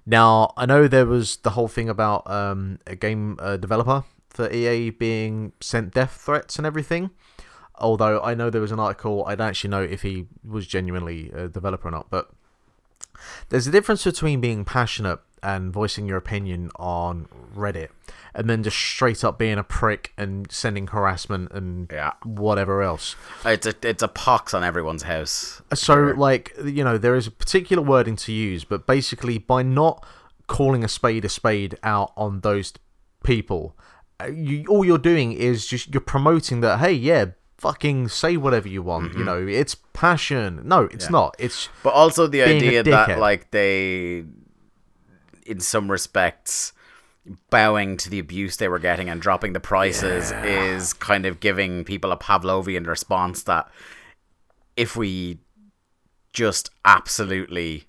Now I know there was the whole thing about um, a game uh, developer for EA being sent death threats and everything. Although I know there was an article, I don't actually know if he was genuinely a developer or not. But there's a difference between being passionate and voicing your opinion on Reddit, and then just straight up being a prick and sending harassment and Yeah. whatever else. it's a it's a pox on everyone's house. So, like, you know, there is a particular wording to use, but basically, by not calling a spade a spade out on those people, uh, you, all you're doing is just you're promoting that, hey, yeah, fucking say whatever you want. You mm-hmm. know, it's passion. No, it's not. It's But also the idea that like they, in some respects, bowing to the abuse they were getting and dropping the prices is kind of giving people a Pavlovian response that if we just absolutely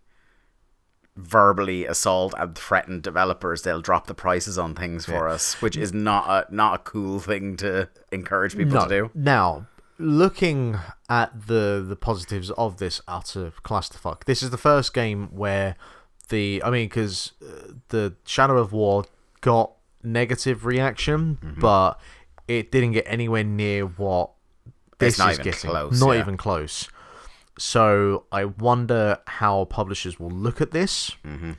verbally assault and threaten developers they'll drop the prices on things for us which is not a not a cool thing to encourage people to do Now, looking at the the positives of this utter clusterfuck, this is the first game where the I mean, because the Shadow of War got negative reaction, Mm-hmm. but it didn't get anywhere near what this is getting. close, not yeah. even close. So I wonder how publishers will look at this, Mm-hmm.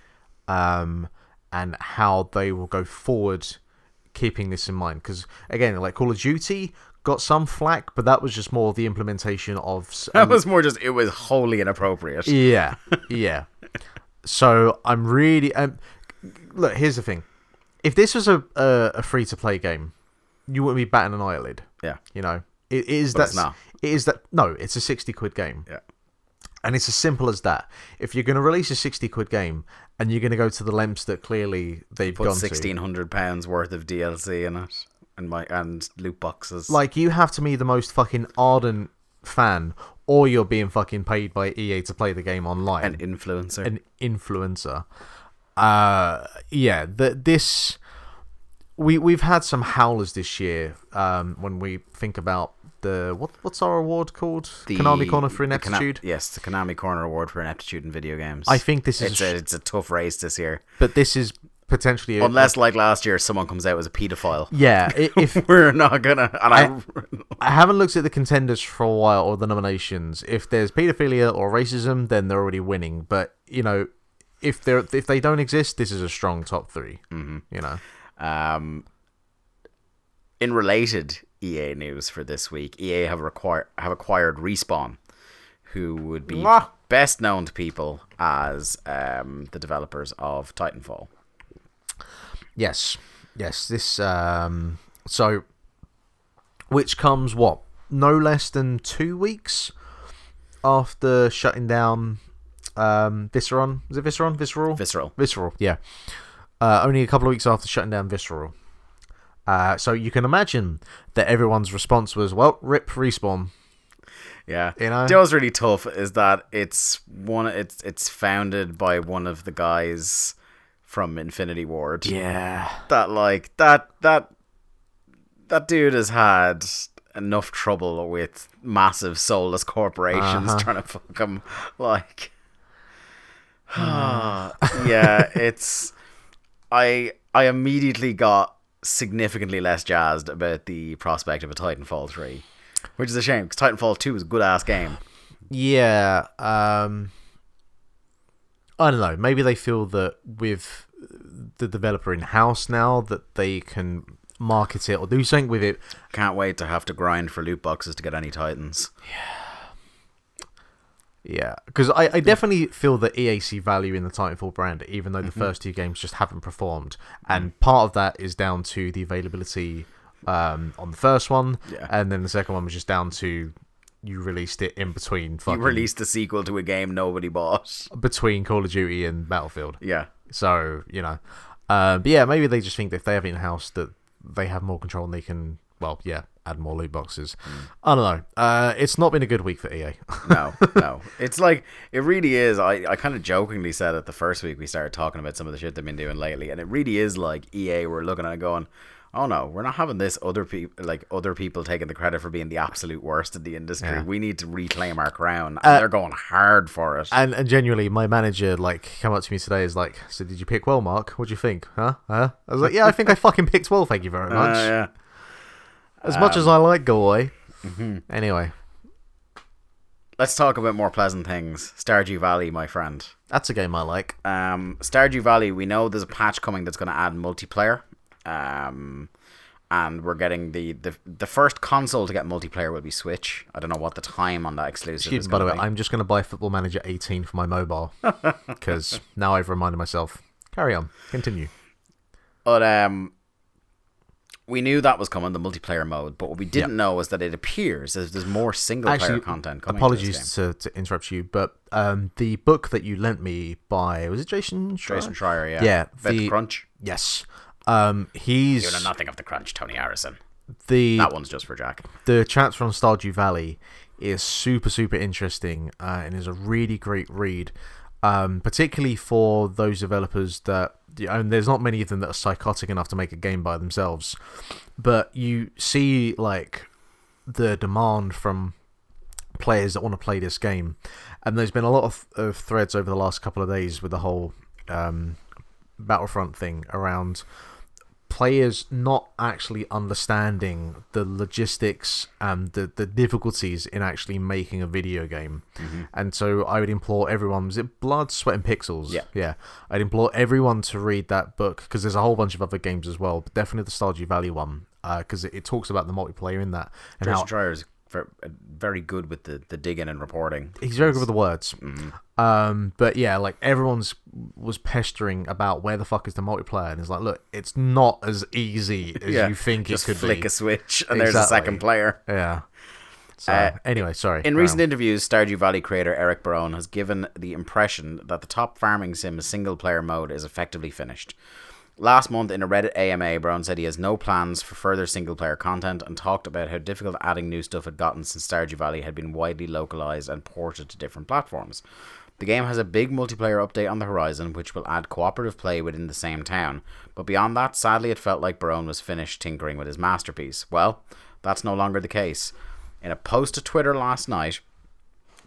um, and how they will go forward, keeping this in mind. Because again, like Call of Duty got some flack, but that was just more the implementation of. s- that was more just it was wholly inappropriate yeah, yeah. So I'm really um, look. Here's the thing: if this was a a, a free to play game, you wouldn't be batting an eyelid. yeah You know, it is that. It is that. No, it's a sixty quid game. yeah And it's as simple as that. If you're going to release a 60 quid game and you're going to go to the lengths that clearly they've put gone sixteen hundred pounds worth of DLC in it and my and loot boxes. like you have to be the most fucking ardent fan, or you're being fucking paid by EA to play the game online. an influencer. an influencer. Uh, yeah, the, this we we've had some howlers this year. Um, when we think about the what what's our award called? The, Konami Corner for the Kona- ineptitude. yes, the Konami Corner Award for ineptitude in video games. I think this is it's a it's a tough race this year. but this is potentially a, Unless, like last year, someone comes out as a paedophile. yeah. If We're not gonna. And I, I haven't looked at the contenders for a while or the nominations. If there's pedophilia or racism, then they're already winning. But you know, if they are if they don't exist, this is a strong top 3 Mm-hmm. You know, um, in related EA news for this week, EA have require have acquired Respawn, who would be best known to people as um, the developers of Titanfall. yes, yes. This um, so which comes what no less than two weeks after shutting down um Visceron. Was it Visceron? Visceral. Visceral. Visceral, yeah. Uh, only a couple of weeks after shutting down Visceral. Uh, so you can imagine that everyone's response was, "Well, rip respawn." Yeah, You know? know what's really tough is that it's one. It's it's founded by one of the guys from Infinity Ward. Yeah, that like that that that dude has had enough trouble with massive soulless corporations Uh-huh. trying to fuck them. Like, yeah, it's. I I immediately got significantly less jazzed about the prospect of a Titanfall three, which is a shame because Titanfall two is a good ass game. Yeah. Um, I don't know. Maybe they feel that with the developer in house now that they can market it or do something with it. Can't wait to have to grind for loot boxes to get any Titans. Yeah, because I, I definitely feel that EAC value in the Titanfall brand, even though the first two games just haven't performed, and part of that is down to the availability um, on the first one, Yeah. and then the second one was just down to you released it in between You released a sequel to a game nobody bought. between Call of Duty and Battlefield. Yeah. So you know, um, but yeah, maybe they just think that if they have it in house that they have more control and they can, well, yeah, add more loot boxes. I don't know. Uh, it's not been a good week for EA. no, no. It's like it really is. I, I kind of jokingly said it the first week we started talking about some of the shit they've been doing lately, and it really is like EA. We're looking at it going, oh no, we're not having this other people like other people taking the credit for being the absolute worst in the industry. Yeah. We need to reclaim our crown, and Uh, they're going hard for it. And, and genuinely, my manager like came up to me today. Is like, so did you pick well, Mark? What do you think? Huh? Huh? I was like, yeah, I think I fucking picked well. Thank you very Uh, much. yeah. As much as I like Galway. Mm-hmm. Anyway, Let's talk about more pleasant things. Stardew Valley, my friend. that's a game I like. um, Stardew Valley, we know there's a patch coming that's going to add multiplayer. Um, and we're getting the, the the first console to get multiplayer will be Switch. I don't know what the time on that exclusive Excuse is by the way, be. I'm just going to buy Football Manager 18 for my mobile because now I've reminded myself. Carry on, continue. But um, we knew that was coming, the multiplayer mode. But what we didn't Yeah. know was that it appears as there's more single player content coming. to this game. apologies to, to interrupt you, but um, the book that you lent me by was it Jason? Schreier? Jason Schreier, yeah, Yeah, the the- crunch. Yes. Um, he's You know nothing of the crunch, Tony Harrison. the That one's just for Jack. the chapter on Stardew Valley is super super interesting uh, and is a really great read, um, particularly for those developers that and there's not many of them that are psychotic enough to make a game by themselves, but you see like the demand from players that want to play this game, and there's been a lot of, of threads over the last couple of days with the whole um, Battlefront thing around players not actually understanding the logistics and the, the difficulties in actually making a video game. Mm-hmm. And so I would implore everyone, was it Blood, Sweat and Pixels? Yeah. Yeah. I'd implore everyone to read that book because there's a whole bunch of other games as well, but definitely the Stardew Valley one uh, because it, it talks about the multiplayer in that and how Schreier is very good with the, the digging and reporting. he's very good with the words. Um, but yeah, like everyone's was pestering about where the fuck is the multiplayer, and it's like, look, it's not as easy as you think just it could flick be. a switch and there's a second player. Yeah. So Uh, anyway, sorry. In recent on. interviews, Stardew Valley creator Eric Barone has given the impression that the top farming sim single player mode is effectively finished. Last month, in a Reddit AMA, Barone said he has no plans for further single player content and talked about how difficult adding new stuff had gotten since Stardew Valley had been widely localized and ported to different platforms. The game has a big multiplayer update on the horizon, which will add cooperative play within the same town. But beyond that, sadly, it felt like Barone was finished tinkering with his masterpiece. Well, that's no longer the case. In a post to Twitter last night,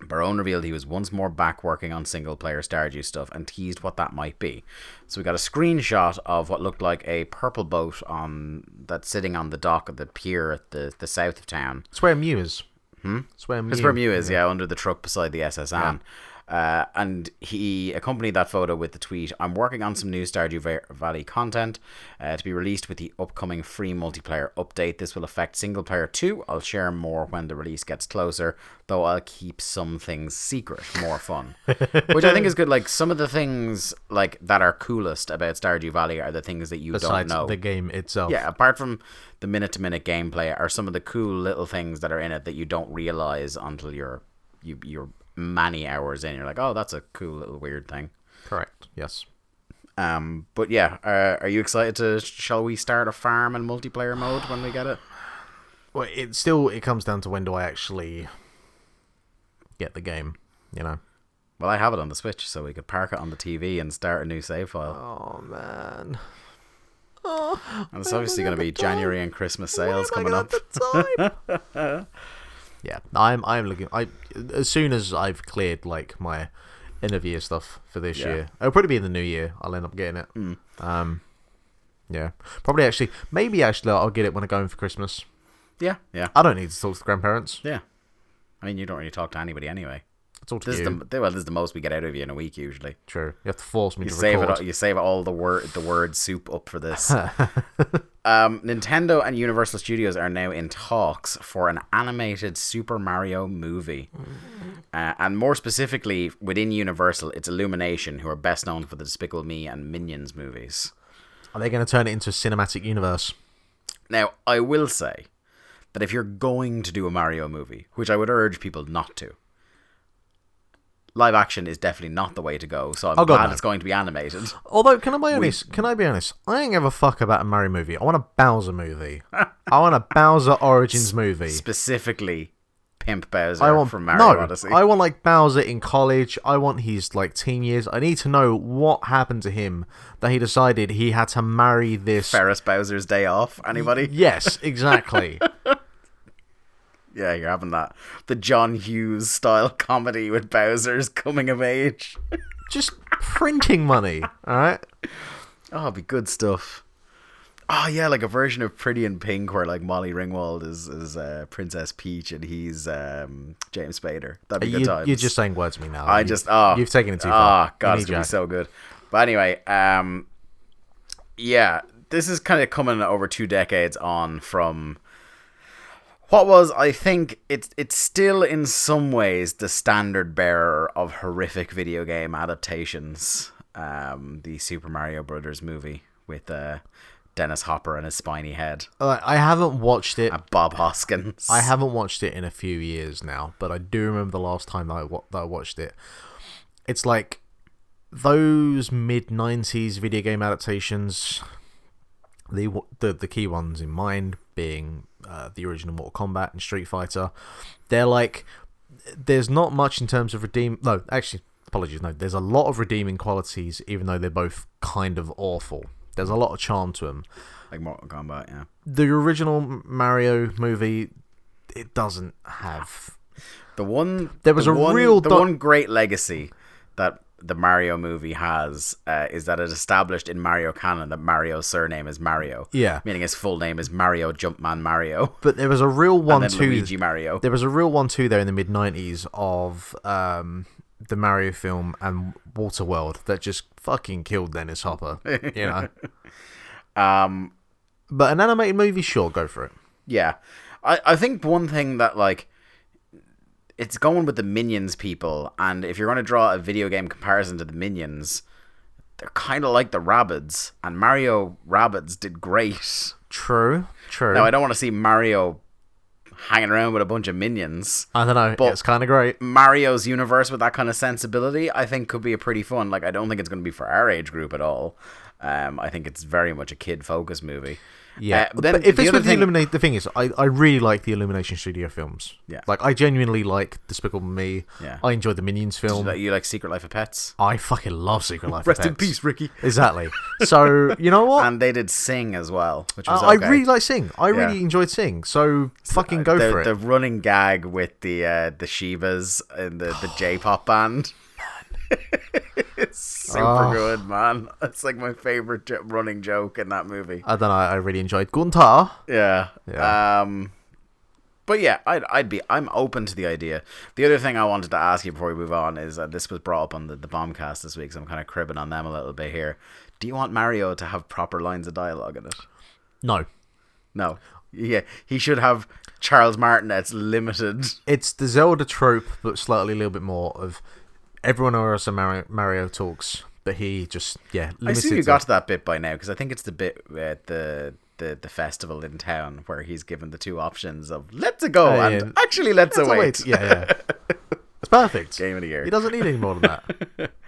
Barone revealed he was once more back working on single player Stardew stuff and teased what that might be. So we got a screenshot of what looked like a purple boat on that's sitting on the dock of the pier at the, the south of town. It's where Mew is. Hmm? It's where Mew. It's where Mew is, yeah, under the truck beside the SSN. Uh, and he accompanied that photo with the tweet I'm working on some new Stardew Valley content uh, to be released with the upcoming free multiplayer update. This will affect single player too. I'll share more when the release gets closer, though I'll keep some things secret. More fun. Which I think is good. Like some of the things like that are coolest about Stardew Valley are the things that you Besides don't know. the game itself. Yeah, apart from the minute to minute gameplay, are some of the cool little things that are in it that you don't realize until you're you you're many hours in. You're like, oh, that's a cool little weird thing. Correct. Yes. Um, but yeah, uh, are you excited to? Shall we start a farm and multiplayer mode when we get it? Well, it still it comes down to when do I actually get the game, you know. Well, I have it on the Switch, so we could park it on the TV and start a new save file. Oh man. and it's obviously going to be January and Christmas sales coming up. yeah, I'm I'm looking. I as soon as I've cleared like my end of year stuff for this Yeah. year, it'll probably be in the new year. I'll end up getting it. Um, yeah, probably actually, maybe actually I'll get it when I go in for Christmas. Yeah, yeah, I don't need to talk to the grandparents. yeah. I mean, you don't really talk to anybody anyway. I'll to This is the well, this is the most we get out of you in a week usually. True. You have to force me You to save record. all- You save all the word the word soup up for this. um, Nintendo and Universal Studios are now in talks for an animated Super Mario movie, uh, and more specifically within Universal, it's Illumination, who are best known for the Despicable Me and Minions movies. Are they going to turn it into a cinematic universe? Now, I will say that if you're going to do a Mario movie, which I would urge people not to, live action is definitely not the way to go. So I'm Oh, glad no. it's going to be animated. Although, can I be honest? Can I be honest? I ain't give a fuck about a Mario movie. I want a Bowser movie. I want a Bowser Origins movie. Specifically, Pimp Bowser I want from Mario no. Odyssey. I want like Bowser in college. I want his like teen years. I need to know what happened to him that he decided he had to marry this. Ferris Bowser's Day Off. Anybody? Yes, exactly. Yeah, you're having that. The John Hughes style comedy with Bowser's coming of age. Just printing money. All right. Oh, it'd be good stuff. Oh yeah, like a version of Pretty in Pink where like Molly Ringwald is is uh, Princess Peach and he's um, James Spader. That'd be good You, times. you're just saying words to me now. I You- just oh you've taken it too Oh far. You god, it's gonna be so good. But anyway, um, yeah, this is kind of coming over two decades on from what was I think it's it's still in some ways the standard bearer of horrific video game adaptations. Um, the Super Mario Brothers movie with uh, Dennis Hopper and his spiny head, Uh, I haven't watched it. and Bob Hoskins. I haven't watched it in a few years now, but I do remember the last time that I, wa- that I watched it. It's like those mid '90s video game adaptations. The the the key ones in mind being uh, the original Mortal Kombat and Street Fighter. They're like there's not much in terms of redeem. No, actually, apologies. No, there's a lot of redeeming qualities, even though they're both kind of awful. There's a lot of charm to them like Mortal Kombat. Yeah, the original Mario movie, it doesn't have. The one There was the a one, real the doc- one great legacy that the Mario movie has uh, is that it established in Mario canon that Mario's surname is Mario. Yeah. meaning his full name is Mario Jumpman Mario. But there was a real And one then too. Luigi Mario. There was a real one too there in the mid '90s of um, the Mario film and Waterworld that just fucking killed Dennis Hopper. You know. Um, But an animated movie, sure, go for it. yeah, I I think one thing that like it's going with the Minions people, and if you're going to draw a video game comparison to the Minions. They're kind of like the Rabbids, and Mario Rabbids did great. True, true. Now I don't want to see Mario hanging around with a bunch of minions. I don't know. but- it's kind of great. Mario's universe with that kind of sensibility, I think could be a pretty fun. Like I don't think it's going to be for our age group at all. Um, I think it's very much a kid focused movie. Yeah, Uh, but then but if the it's with thing- the Illuminate, the thing is, I, I really like the Illumination Studio films. Yeah. like I genuinely like Despicable Me. Yeah. I enjoy the Minions film. You like Secret Life of Pets. I fucking love Secret Life. of Rest in peace, Ricky. Exactly. So you know what? And they did Sing as well, which I, was I okay. really like Sing. I really enjoyed Sing. So fucking go the, for it. The running gag with the uh, the Shivas and the the J-pop band. It's super Oh. good, man. It's like my favorite running joke in that movie. I don't know. I really enjoyed Guntar. Yeah. Yeah. Um but yeah, I'd I'd be I'm open to the idea. The other thing I wanted to ask you before we move on is uh, this was brought up on the the bombcast this week, so I'm kind of cribbing on them a little bit here. Do you want Mario to have proper lines of dialogue in it? No, No. Yeah, he should have Charles Martinet's limited. it's the Zelda trope, but slightly a little bit more of everyone else in Mario, Mario talks, but he just yeah. I assume you got to that bit by now because I think it's the bit at the the the festival in town where he's given the two options of let's go yeah. and actually let's, It's a a wait. wait. Yeah, yeah. It's perfect. Game of the year. He doesn't need any more than that.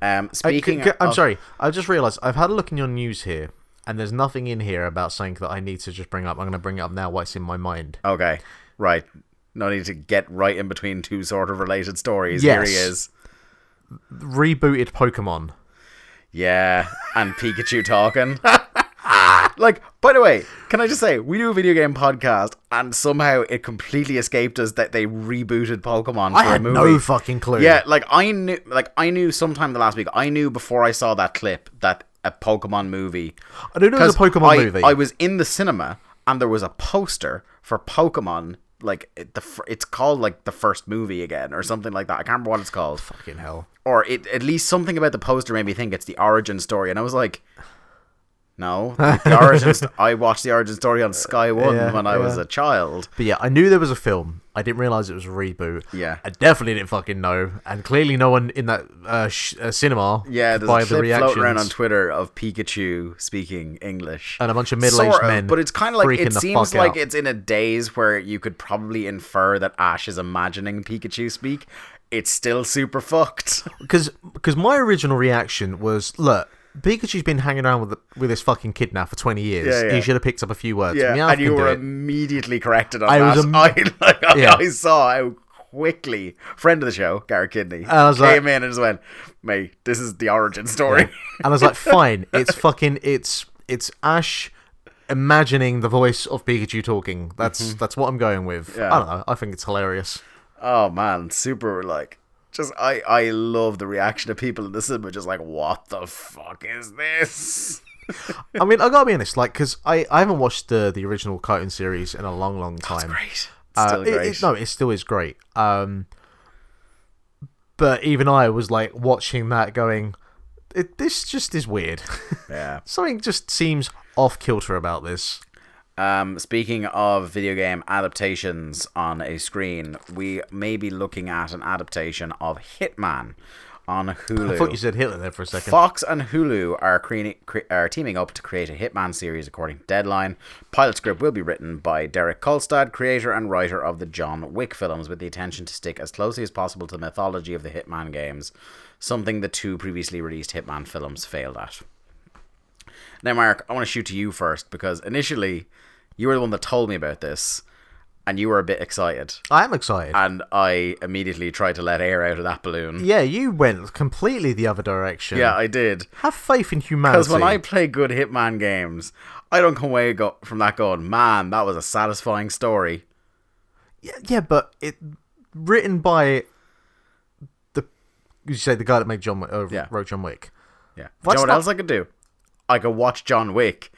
Um, I- speaking, I'm of- sorry. I just realised I've had a look in your news here, and there's nothing in here about something that I need to just bring up. I'm going to bring it up now. What's in my mind? Okay, right. No need to get right in between two sort of related stories. Yes. Here he is. Rebooted Pokemon. Yeah, and Pikachu talking. Like, by the way, can I just say we do a video game podcast, and somehow it completely escaped us that they rebooted Pokemon for I a had movie. no fucking clue. Yeah, like I knew, like I knew sometime the last week. I knew before I saw that clip that a Pokemon movie. I didn't know it was a Pokemon I, movie. I was in the cinema and there was a poster for Pokemon. Like it- the, it's called like the first movie again or something like that. I can't remember what it's called. Fucking hell. Or it at least something about the poster made me think it's the origin story, and I was like. No, the origin. St- I watched the origin story on Sky One Yeah, when I was a child. But yeah, I knew there was a film. I didn't realize it was a reboot. Yeah. I definitely didn't fucking know, and clearly no one in that uh, sh- uh, cinema. Yeah, there's a the clip reactions floating around on Twitter of Pikachu speaking English. and a bunch of middle-aged Sort of, men. but it's kind of like it seems like out. it's in a daze where you could probably infer that Ash is imagining Pikachu speak. It's still super fucked. because because my original reaction was look. Pikachu's been hanging around with with this fucking kid now for twenty years. Yeah, yeah. He should have picked up a few words. yeah, Meowth and you were immediately corrected on I that. was am- I, like, I, Yeah. I saw how quickly friend of the show, Garrett Kidney, I was came like- in and just went, "Mate, this is the origin story." and I was like, fine, it's fucking it's it's Ash imagining the voice of Pikachu talking. That's that's what I'm going with. Mm-hmm. Yeah. I don't know. I think it's hilarious. Oh man, super like just I I love the reaction of people in the cinema just like what the fuck is this? I mean, I gotta be honest, like, because I, I haven't watched the the original cartoon series in a long, long time. It's great. Uh, Still it- it- no, it still is great. Um, but even I was like watching that, going, it, "This just is weird. yeah. Something just seems off kilter about this." Um, speaking of video game adaptations on a screen, we may be looking at an adaptation of Hitman on Hulu. I thought you said Hitler there for a second. Fox and Hulu are, cre- cre- are teaming up to create a Hitman series, according to Deadline. Pilot script will be written by Derek Kolstad, creator and writer of the John Wick films, with the intention to stick as closely as possible to the mythology of the Hitman games, something the two previously released Hitman films failed at. Now, Mark, I want to shoot to you first because initially you were the one that told me about this, and you were a bit excited, I am excited. and I immediately tried to let air out of that balloon. yeah, you went completely the other direction. Yeah, I did. have faith in humanity. Because when I play good Hitman games, I don't come away go- from that going, man, that was a satisfying story. yeah, yeah, but it written by the you say the guy that made John uh, Yeah. wrote John Wick. Yeah. Do you know what not- else I could do? I could watch John Wick.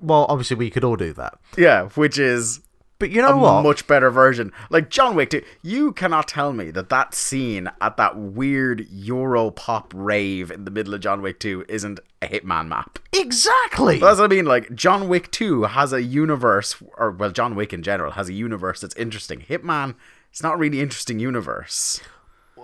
Well, obviously we could all do that, Yeah, which is but you know a what? much better version. Like John Wick 2, you cannot tell me that that scene at that weird Euro pop rave in the middle of John Wick 2 isn't a Hitman map. exactly. That's what I mean. Like John Wick 2 has a universe, or well, John Wick in general has a universe that's interesting. Hitman, it's not really interesting universe.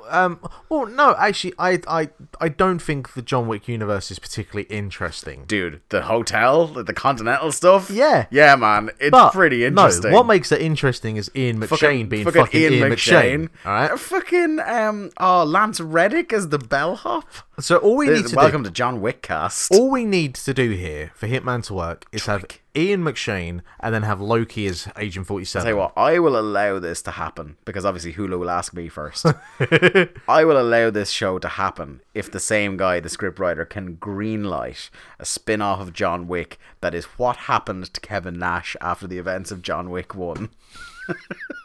Um. Well, no, actually, I, I, I don't think the John Wick universe is particularly interesting. dude, the hotel, the, the continental stuff. Yeah. yeah, man, it's But pretty interesting. no, what makes it interesting is Ian McShane being fucking, Ian, McShane. All Uh, right. fucking um, oh, Lance Reddick as the bellhop. So all we need to welcome do, to John Wick cast. all we need to do here for Hitman to work is have Ian McShane and then have Loki as Agent Forty Tell you what, I will allow this to happen because obviously Hulu will ask me first. I will allow this show to happen if the same guy, the scriptwriter, can greenlight a spin off of John Wick that is what happened to Kevin Nash after the events of John Wick 1.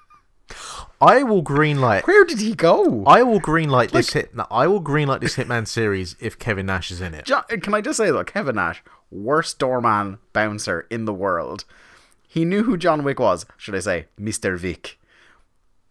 I will greenlight. Where did he go? I will greenlight this hit. No, I will greenlight this Hitman series if Kevin Nash is in it. Can I just say though, Kevin Nash, worst doorman bouncer in the world. He knew who John Wick was, should I say, Mr. Vic.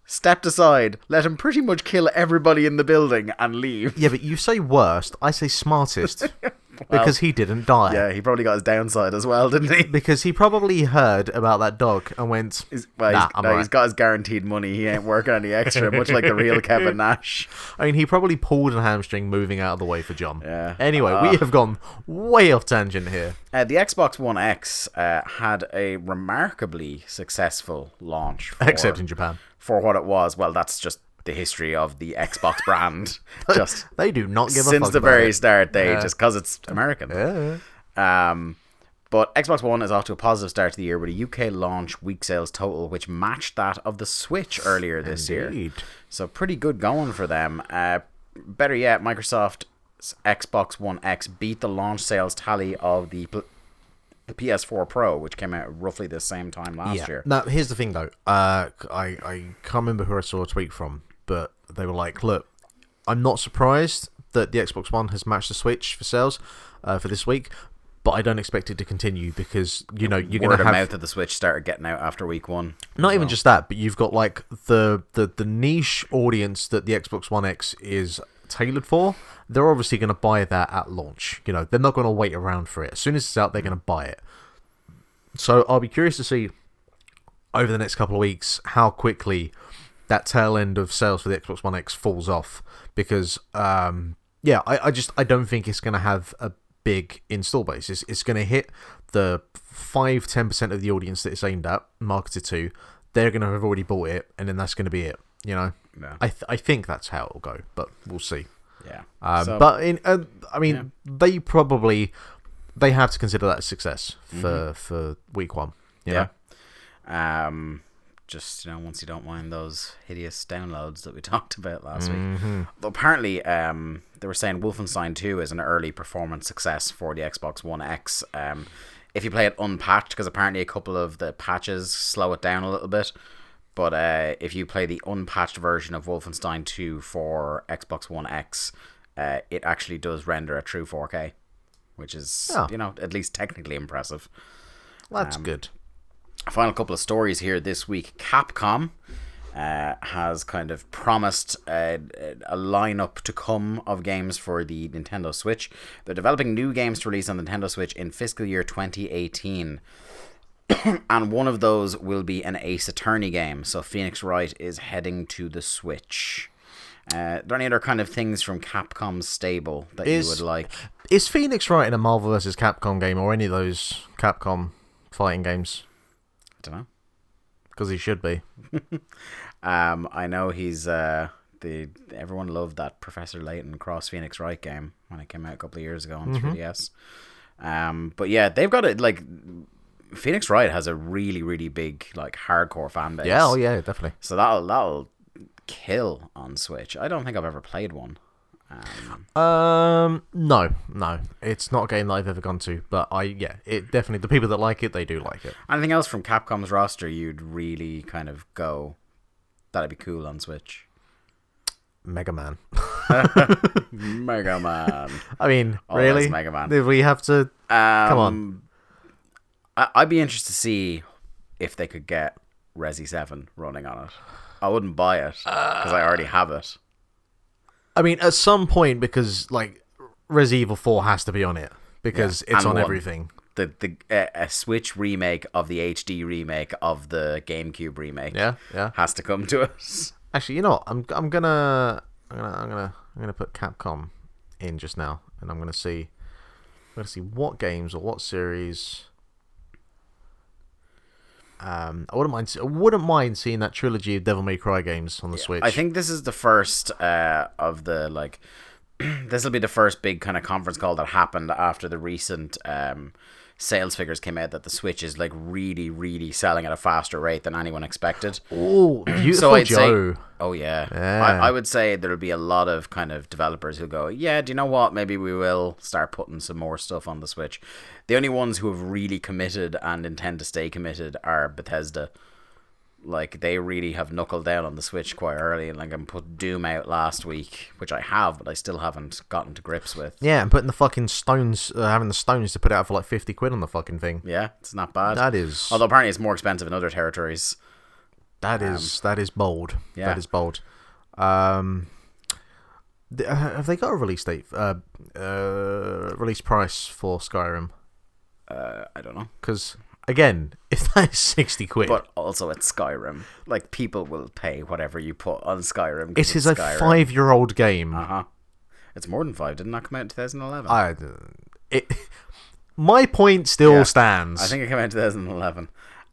Stepped aside, let him pretty much kill everybody in the building and leave. Yeah, but you say worst. I say smartest because he didn't die. Yeah, he probably got his downside as well, didn't he? Because he probably heard about that dog and went, He's, well, "Nah, he's, I'm no, alright." he's got his guaranteed money. He ain't working any extra, much like the real Kevin Nash. I mean, he probably pulled a hamstring moving out of the way for John. Yeah. Anyway, Ah. we have gone way off tangent here. Uh, the Xbox One X uh, had a remarkably successful launch. For, Except in Japan. for what it was. Well, that's just the history of the Xbox brand. just They do not give a since the very it. start, they Yeah. just because it's American. Yeah. Um, but Xbox One is off to a positive start to the year with a UK launch week sales total which matched that of the Switch earlier this year. So pretty good going for them. Uh, better yet, Microsoft Xbox One X beat the launch sales tally of the pl- the PS4 Pro, which came out roughly the same time last year. Now, here's the thing, though. Uh, I I can't remember who I saw a tweet from, but they were like, "Look, I'm not surprised that the Xbox One has matched the Switch for sales uh, for this week, but I don't expect it to continue because you know you're going to of have mouth that the Switch started getting out after week one. not even well. just that, but you've got like the the the niche audience that the Xbox One X is tailored for. They're obviously going to buy that at launch. You know, they're not going to wait around for it. As soon as it's out, they're going to buy it. So I'll be curious to see over the next couple of weeks how quickly that tail end of sales for the Xbox One X falls off because um, yeah, I, I just I don't think it's going to have a big install base. It's, it's going to hit the 5 10% of the audience that it's aimed at, marketed to. They're going to have already bought it, and then that's going to be it. You know, Yeah. I th- I think that's how it'll go, but we'll see. Yeah. Um, So- but in, uh, I mean, Yeah. they probably they have to consider that a success for for week one. you know? Yeah. Um, just you know, once you don't mind those hideous downloads that we talked about last week. Though apparently, um, they were saying Wolfenstein Two is an early performance success for the Xbox One X. Um, if you play it unpatched, because apparently a couple of the patches slow it down a little bit. But uh, if you play the unpatched version of Wolfenstein 2 for Xbox One X, uh, it actually does render a true 4K, which is, Oh. you know, at least technically impressive. That's Um, good. Final couple of stories here this week. Capcom uh, has kind of promised uh, a lineup to come of games for the Nintendo Switch. They're developing new games to release on the Nintendo Switch in fiscal year 2018. and one of those will be an Ace Attorney game. So Phoenix Wright is heading to the Switch. Uh, are there any other kind of things from Capcom's stable that Is- you would like? Is Phoenix Wright in a Marvel vs. Capcom game or any of those Capcom fighting games? I don't know. Because he should be. Um, I know he's uh the everyone loved that Professor Layton Cross Phoenix Wright game when it came out a couple of years ago on 3DS. Um, but yeah, they've got it like Phoenix Wright has a really really big like hardcore fan base. Yeah, oh yeah, definitely. So that'll that'll kill on Switch. I don't think I've ever played one. Um, Um, no, no, it's not a game that I've ever gone to, but I yeah, it definitely the people that like it, they do like it. anything else from Capcom's roster you'd really kind of go that'd be cool on Switch. Mega Man. Mega Man. I mean, Oh, really? Mega Man. Did we have to? Um, on. I, I'd be interested to see if they could get Resi 7 running on it. I wouldn't buy it because I already have it. I mean, at some point, because like Resident Evil Four has to be on it because Yeah, it's and on one. everything. The the uh, a Switch remake of the HD remake of the GameCube remake. Yeah, yeah. has to come to us. Actually, you know what? I'm I'm gonna I'm gonna I'm gonna I'm gonna put Capcom in just now, and I'm gonna see I'm gonna see what games or what series. Um, I wouldn't mind. I wouldn't mind seeing that trilogy of Devil May Cry games on the Switch. I think this is the first uh, of the like. this will be the first big kind of conference call that happened after the recent um, sales figures came out that the Switch is like really, really selling at a faster rate than anyone expected. Oh, beautiful so I'd Joe. say, oh yeah, Yeah. I, I would say there'll be a lot of kind of developers who go, yeah, do you know what? Maybe we will start putting some more stuff on the Switch. The only ones who have really committed and intend to stay committed are Bethesda. Like they really have knuckled down on the Switch quite early, and like I'm put Doom out last week, which I have, but I still haven't gotten to grips with. Yeah, and putting the fucking stones, uh, having the stones to put out for like fifty quid on the fucking thing. Yeah, it's not bad. That is Although apparently it's more expensive in other territories. That is that is bold. yeah. That is bold. Um, th- uh, have they got a release date? Uh, uh, release price for Skyrim? Uh, I don't know. Because again, if that is sixty quid, But also it's Skyrim. Like people will pay whatever you put on Skyrim. It is it's a five-year-old game. Uh huh. It's more than five. Didn't that come out in 2011? I, it, my point still Yeah. stands. I think it came out in 2011.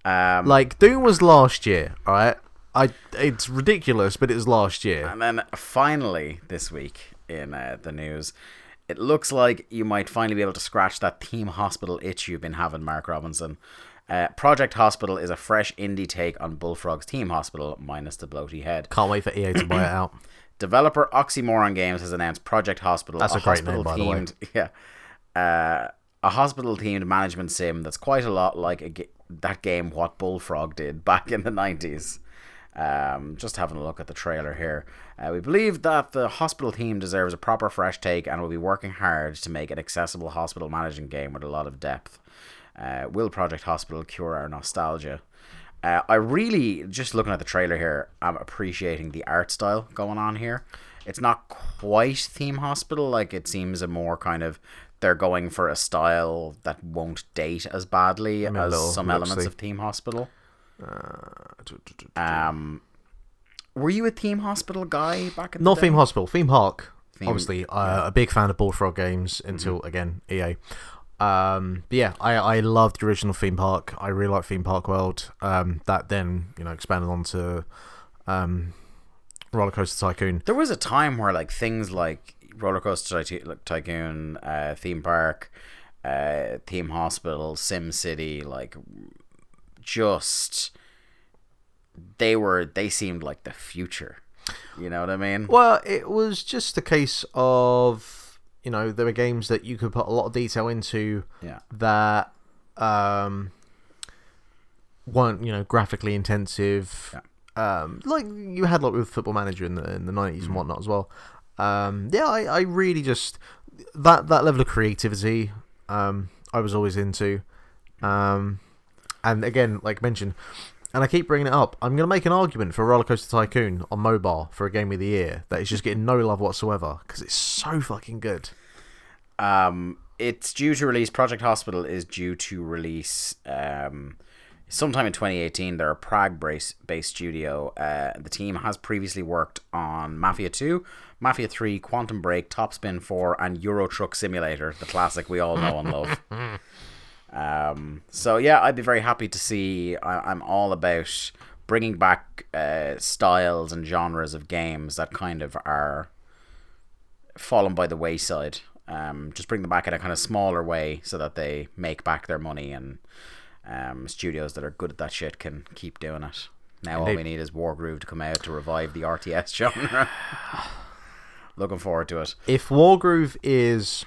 Um, like Doom was last year, all right. I it's ridiculous, but it was last year. and then finally this week in uh, the news, it looks like you might finally be able to scratch that Theme Hospital itch you've been having, Mark Robinson. Uh, Project Hospital is a fresh indie take on Bullfrog's Theme Hospital, minus the bloaty head. Can't wait for EA to buy it out. Developer Oxymoron Games has announced Project Hospital. That's a great name, by the way. Yeah. Uh, a hospital themed management sim that's quite a lot like that game What Bullfrog did back in the 90s. Um, just having a look at the trailer here. Uh, we believe that the hospital theme deserves a proper fresh take and will be working hard to make an accessible hospital management game with a lot of depth. Uh, will Project Hospital cure our nostalgia? Uh, I really, just looking at the trailer here, I'm appreciating the art style going on here. It's not quite Theme Hospital, like it seems a more kind of they're going for a style that won't date as badly mean, as some elements of Theme Hospital. Um, were you a Theme Hospital guy back in Not the Theme? Hospital, Theme Park. Theme- Obviously, uh, a big fan of Bullfrog games until again EA. Um, but yeah, I I loved the original Theme Park. I really like Theme Park World. Um, that then you know expanded onto um, Roller Coaster Tycoon. There was a time where like things like Roller Coaster Ty- Tycoon, uh, Theme Park, uh, Theme Hospital, Sim City, like just they were they seemed like the future. You know what I mean? Well, it was just a case of you know there were games that you could put a lot of detail into Yeah. that um, weren't you know graphically intensive. Um, like you had like with Football Manager in the in the nineties Mm. and whatnot as well. Um, yeah, I, I really just that that level of creativity. Um, I was always into. Um, and again, like mentioned, and I keep bringing it up. I'm going to make an argument for Roller Coaster Tycoon on mobile for a game of the year that is just getting no love whatsoever because it's so fucking good. Um, it's due to release. Project Hospital is due to release um, sometime in 2018. They're a Prague-based studio. Uh, the team has previously worked on Mafia 2, Mafia 3, Quantum Break, Topspin 4, and Euro Truck Simulator, the classic we all know and love. Um, so yeah, I'd be very happy to see. I, I'm all about bringing back uh, styles and genres of games that kind of are fallen by the wayside. Um, just bring them back in a kind of smaller way so that they make back their money and um, studios that are good at that shit can keep doing it. Now all we need is Wargroove to come out to revive the RTS genre. Looking forward to it. If Wargroove is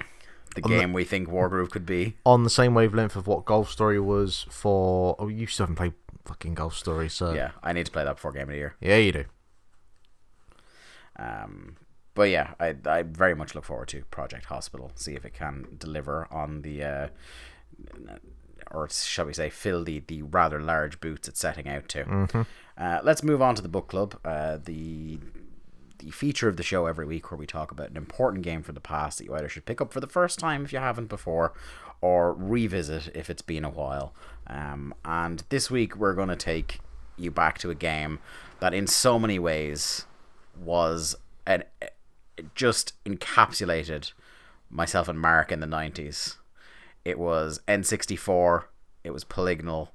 The On the- game we think Wargroove could be. on the same wavelength of what Golf Story was for. Oh, you still haven't played fucking Golf Story, so Yeah, I need to play that before Game of the Year. yeah, you do. Um, but yeah, I, I very much look forward to Project Hospital. See if it can deliver on the, uh, or shall we say, fill the, the rather large boots it's setting out to. Uh, let's move on to the book club. Uh, the the feature of the show every week where we talk about an important game from the past that you either should pick up for the first time if you haven't before or revisit if it's been a while. Um, and this week we're going to take you back to a game that in so many ways was an just encapsulated myself and Mark in the 90s. It was N64, it was polygonal,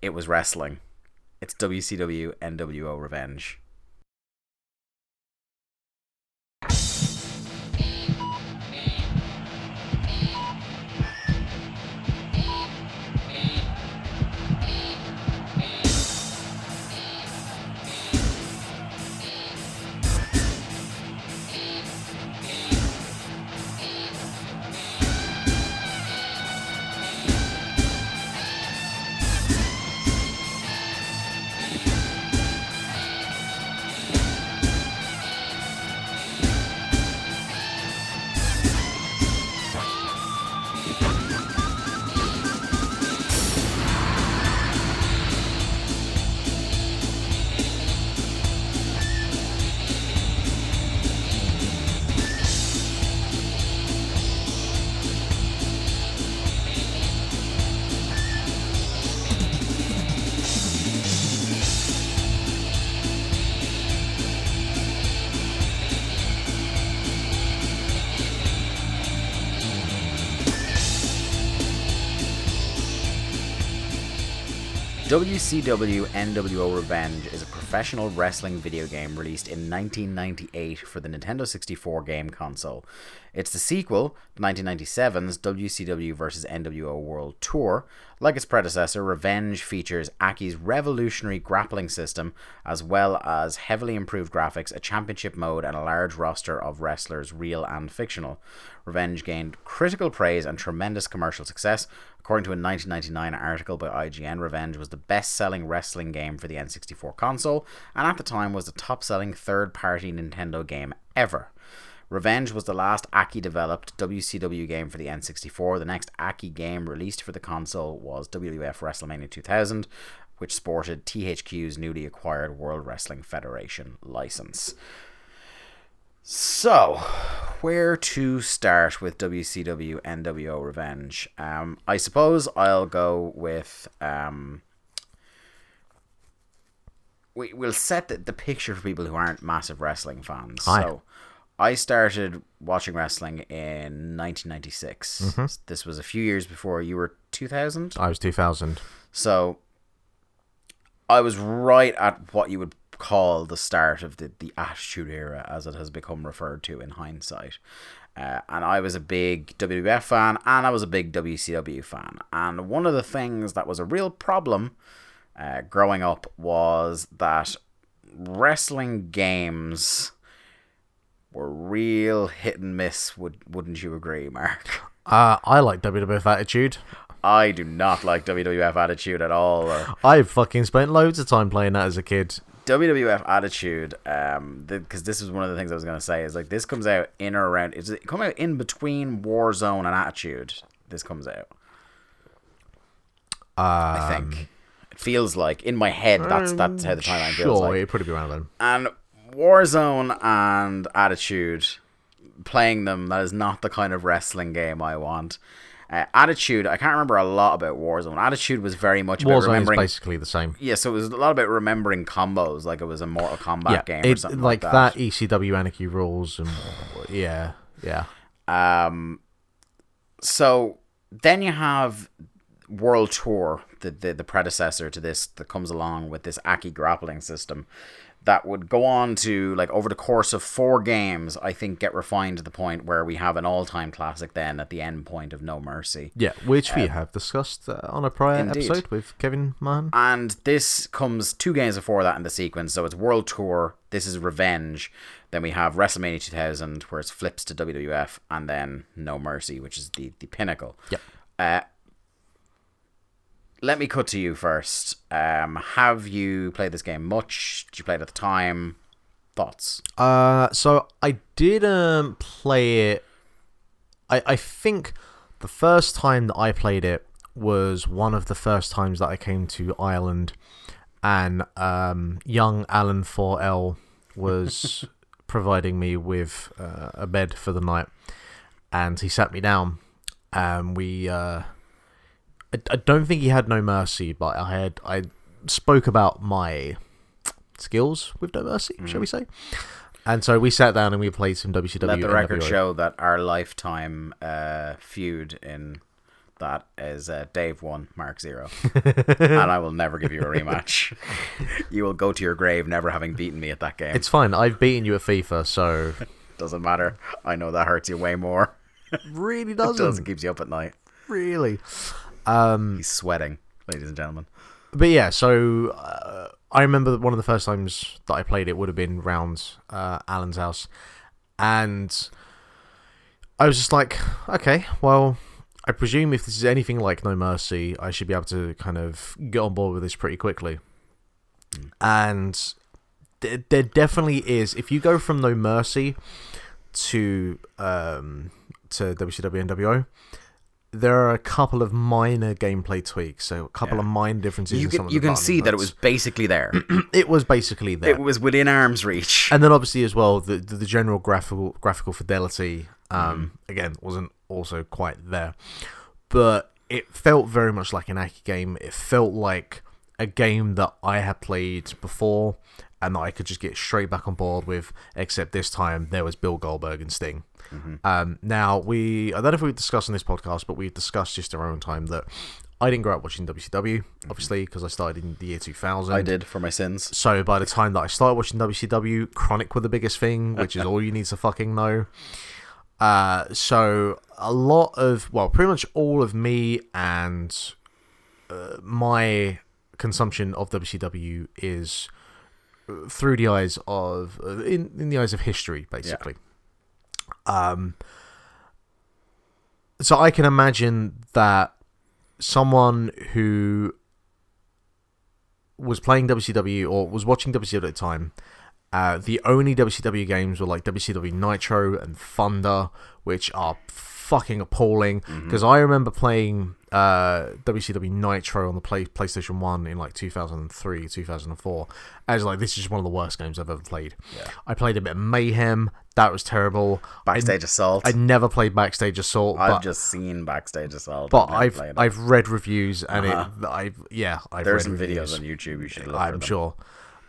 it was wrestling. It's WCW NWO Revenge. WCW NWO Revenge is a professional wrestling video game released in 1998 for the Nintendo 64 game console. It's the sequel to 1997's WCW vs. NWO World Tour. Like its predecessor, Revenge features Aki's revolutionary grappling system, as well as heavily improved graphics, a championship mode, and a large roster of wrestlers, real and fictional. Revenge gained critical praise and tremendous commercial success. According to a 1999 article by IGN, Revenge was the best selling wrestling game for the N64 console, and at the time was the top selling third party Nintendo game ever. Revenge was the last Aki developed WCW game for the N64. The next Aki game released for the console was WWF WrestleMania 2000, which sported THQ's newly acquired World Wrestling Federation license. So, where to start with WCW NWO Revenge? Um, I suppose I'll go with. Um, we, we'll set the, the picture for people who aren't massive wrestling fans. Hi. So, I started watching wrestling in 1996. This was a few years before you were 2000. I was 2000. So I was right at what you would call the start of the, the Attitude Era, as it has become referred to in hindsight. Uh, and I was a big WWF fan, and I was a big WCW fan. And one of the things that was a real problem uh, growing up was that wrestling games were real hit and miss. Would wouldn't you agree, Mark? Uh, I like WWF Attitude. I do not like WWF Attitude at all. I fucking spent loads of time playing that as a kid. WWF Attitude, um, because this is one of the things I was gonna say is like this comes out in or around. It's it come out in between Warzone and Attitude. This comes out. I think it feels like in my head that's that's how the timeline feels Sure, like. it'd probably be around then. And Warzone and Attitude, playing them, that is not the kind of wrestling game I want. Uh, Attitude, I can't remember a lot about Warzone. Attitude was very much about Warzone is remembering. basically the same. Yeah, so it was a lot about remembering combos, like it was a Mortal Kombat yeah, game or something like like, that. ECW Anarchy Rulz and yeah, yeah. Um, so then you have World Tour, the, the the predecessor to this, that comes along with this Aki grappling system that would go on to like over the course of four games, I think get refined to the point where we have an all-time classic then at the end point of No Mercy. Yeah, which we have discussed uh, on a prior indeed. episode with Kevin Mahan. And this comes two games before that in the sequence. So it's World Tour, this is Revenge. Then we have WrestleMania 2000, where it flips to WWF, and then No Mercy, which is the, the pinnacle. Yep. Uh, let me cut to you first. Um, have you played this game much? Did you play it at the time? Thoughts? Uh, so I didn't play it. I I think the first time that I played it was one of the first times that I came to Ireland, and um, young Alan 4L was providing me with uh, a bed for the night, and he sat me down, and we. Uh, I, I don't think he had no mercy, but I had I spoke about my skills with no mercy, shall we say? And so we sat down and we played some WCW. Let the record show that our lifetime uh, feud in that is uh, Dave one, Mark zero, and I will never give you a rematch. you will go to your grave never having beaten me at that game. It's fine. I've beaten you at FIFA, so doesn't matter. I know that hurts you way more. really It does. It doesn't keeps you up at night. really. Um, He's sweating, ladies and gentlemen. but yeah, so uh, I remember that one of the first times that I played it would have been round uh, Alan's house, and I was just like, okay, well, I presume if this is anything like No Mercy, I should be able to kind of get on board with this pretty quickly. And th- there definitely is. If you go from No Mercy to um, to WCW NWO, there are a couple of minor gameplay tweaks, so a couple Yeah. of minor differences. You in some can you can see that it was basically there. It was basically there. it was within arm's reach. and then obviously as well the the, the general graphical graphical fidelity um again wasn't also quite there but it felt very much like an Aki game it felt like a game that I had played before and that I could just get straight back on board with except this time there was Bill Goldberg and Sting um now we I don't know if we've discussed on this podcast but we've discussed just our own time that I didn't grow up watching WCW, obviously, because I started in the year 2000. I did for my sins. So by the time that I started watching WCW, Kronik were the biggest thing, which is all you need to fucking know. Uh, so a lot of, well, pretty much all of me and uh, my consumption of WCW is through the eyes of, uh, in, in the eyes of history, basically. Um, so I can imagine that someone who was playing WCW or was watching WCW at the time, uh, the only WCW games were like WCW Nitro and Thunder, which are fucking appalling. Because I remember playing uh, WCW Nitro on the play- PlayStation 1 in like 2003, 2004. I was like, this is one of the worst games I've ever played. Yeah. I played a bit of Mayhem. That was terrible. Backstage Assault. I never played Backstage Assault. I've but, just seen Backstage Assault. but I've. I've read reviews and Uh-huh. it I've yeah I've There's some reviews. videos on YouTube. You should look I'm sure.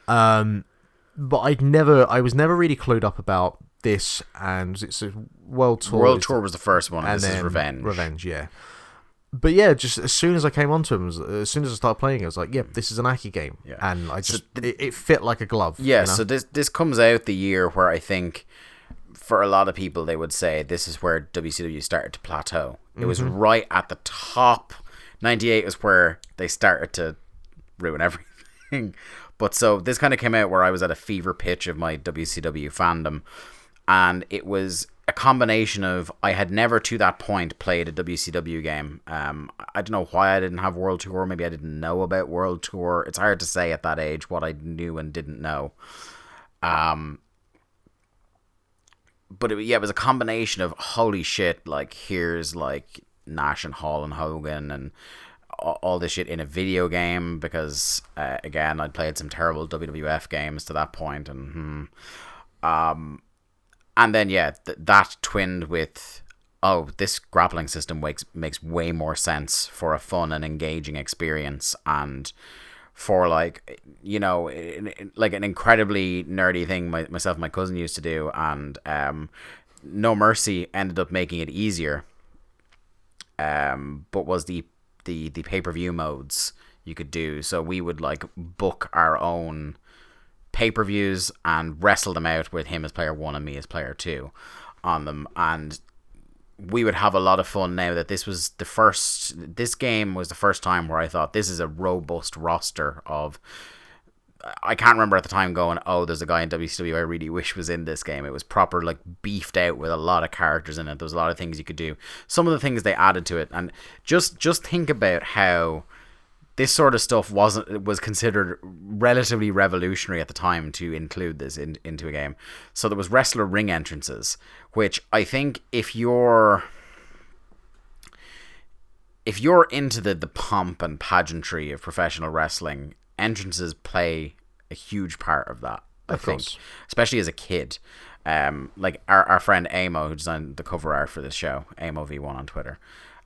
Um, but I'd never, I was never really clued up about this, and it's a world tour. World Tour was the first one, and, and this is Revenge. Revenge, yeah. But yeah, just as soon as I came onto them, as soon as I started playing, I was like, "Yep, this is an Aki game," Yeah. and I So just it, it fit like a glove. Yeah, you know? so this this comes out the year where I think for a lot of people they would say this is where WCW started to plateau. It was Mm-hmm. right at the top. 98 was where they started to ruin everything. But so this kind of came out where I was at a fever pitch of my WCW fandom and it was a combination of I had never to that point played a WCW game. Um, I don't know why I didn't have World Tour. Maybe I didn't know about World Tour. It's hard to say at that age what I knew and didn't know. Um, but it, yeah, it was a combination of holy shit. Like here's like Nash and Hall and Hogan and all, this shit in a video game because uh, again I'd played some terrible WWF games to that point and hmm, um and then yeah th- that twinned with oh this grappling system makes makes way more sense for a fun and engaging experience and for like you know like an incredibly nerdy thing my, myself and my cousin used to do. And um no mercy ended up making it easier um but was the the the pay-per-view modes you could do. So we would like book our own pay-per-views and wrestle them out with him as player 1 and me as player 2 on them and we would have a lot of fun now that this was the first this game was the first time where I thought this is a robust roster of I can't remember at the time going, oh, there's a guy in WCW I really wish was in this game. It was proper, like, beefed out with a lot of characters in it. There was a lot of things you could do. Some of the things they added to it, and just just think about how this sort of stuff wasn't was considered relatively revolutionary at the time to include this in, into a game. So there was wrestler ring entrances, which I think if you're if you're into the, the pomp and pageantry of professional wrestling, entrances play a huge part of that. I Of think, course. especially as a kid. Um, like our, our friend Eamo, who designed the cover art for this show, Eamo V1 on Twitter,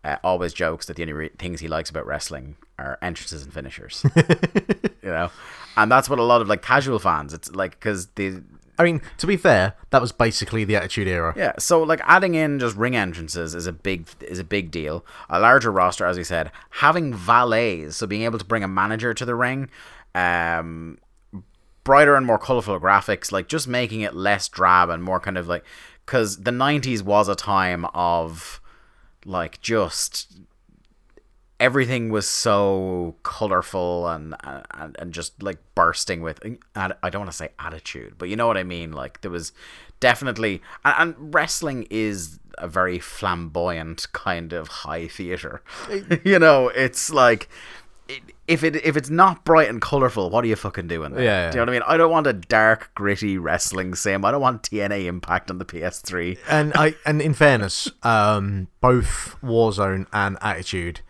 uh, always jokes that the only re- things he likes about wrestling are entrances and finishers. you know, and that's what a lot of like casual fans. It's like because the I mean, to be fair, that was basically the Attitude Era. yeah, so like adding in just ring entrances is a big is a big deal. A larger roster, as we said, having valets, so being able to bring a manager to the ring, um, brighter and more colorful graphics, like just making it less drab and more kind of like, because the '90s was a time of like just everything was so colorful and, and and just like bursting with I don't want to say attitude, but you know what I mean. Like there was definitely and, and wrestling is a very flamboyant kind of high theater. you know, it's like if it if it's not bright and colorful, what are you fucking doing? There? Yeah, Do you know what I mean? I don't want a dark, gritty wrestling sim. I don't want TNA Impact on the PS3. and I and in fairness, um, both Warzone and Attitude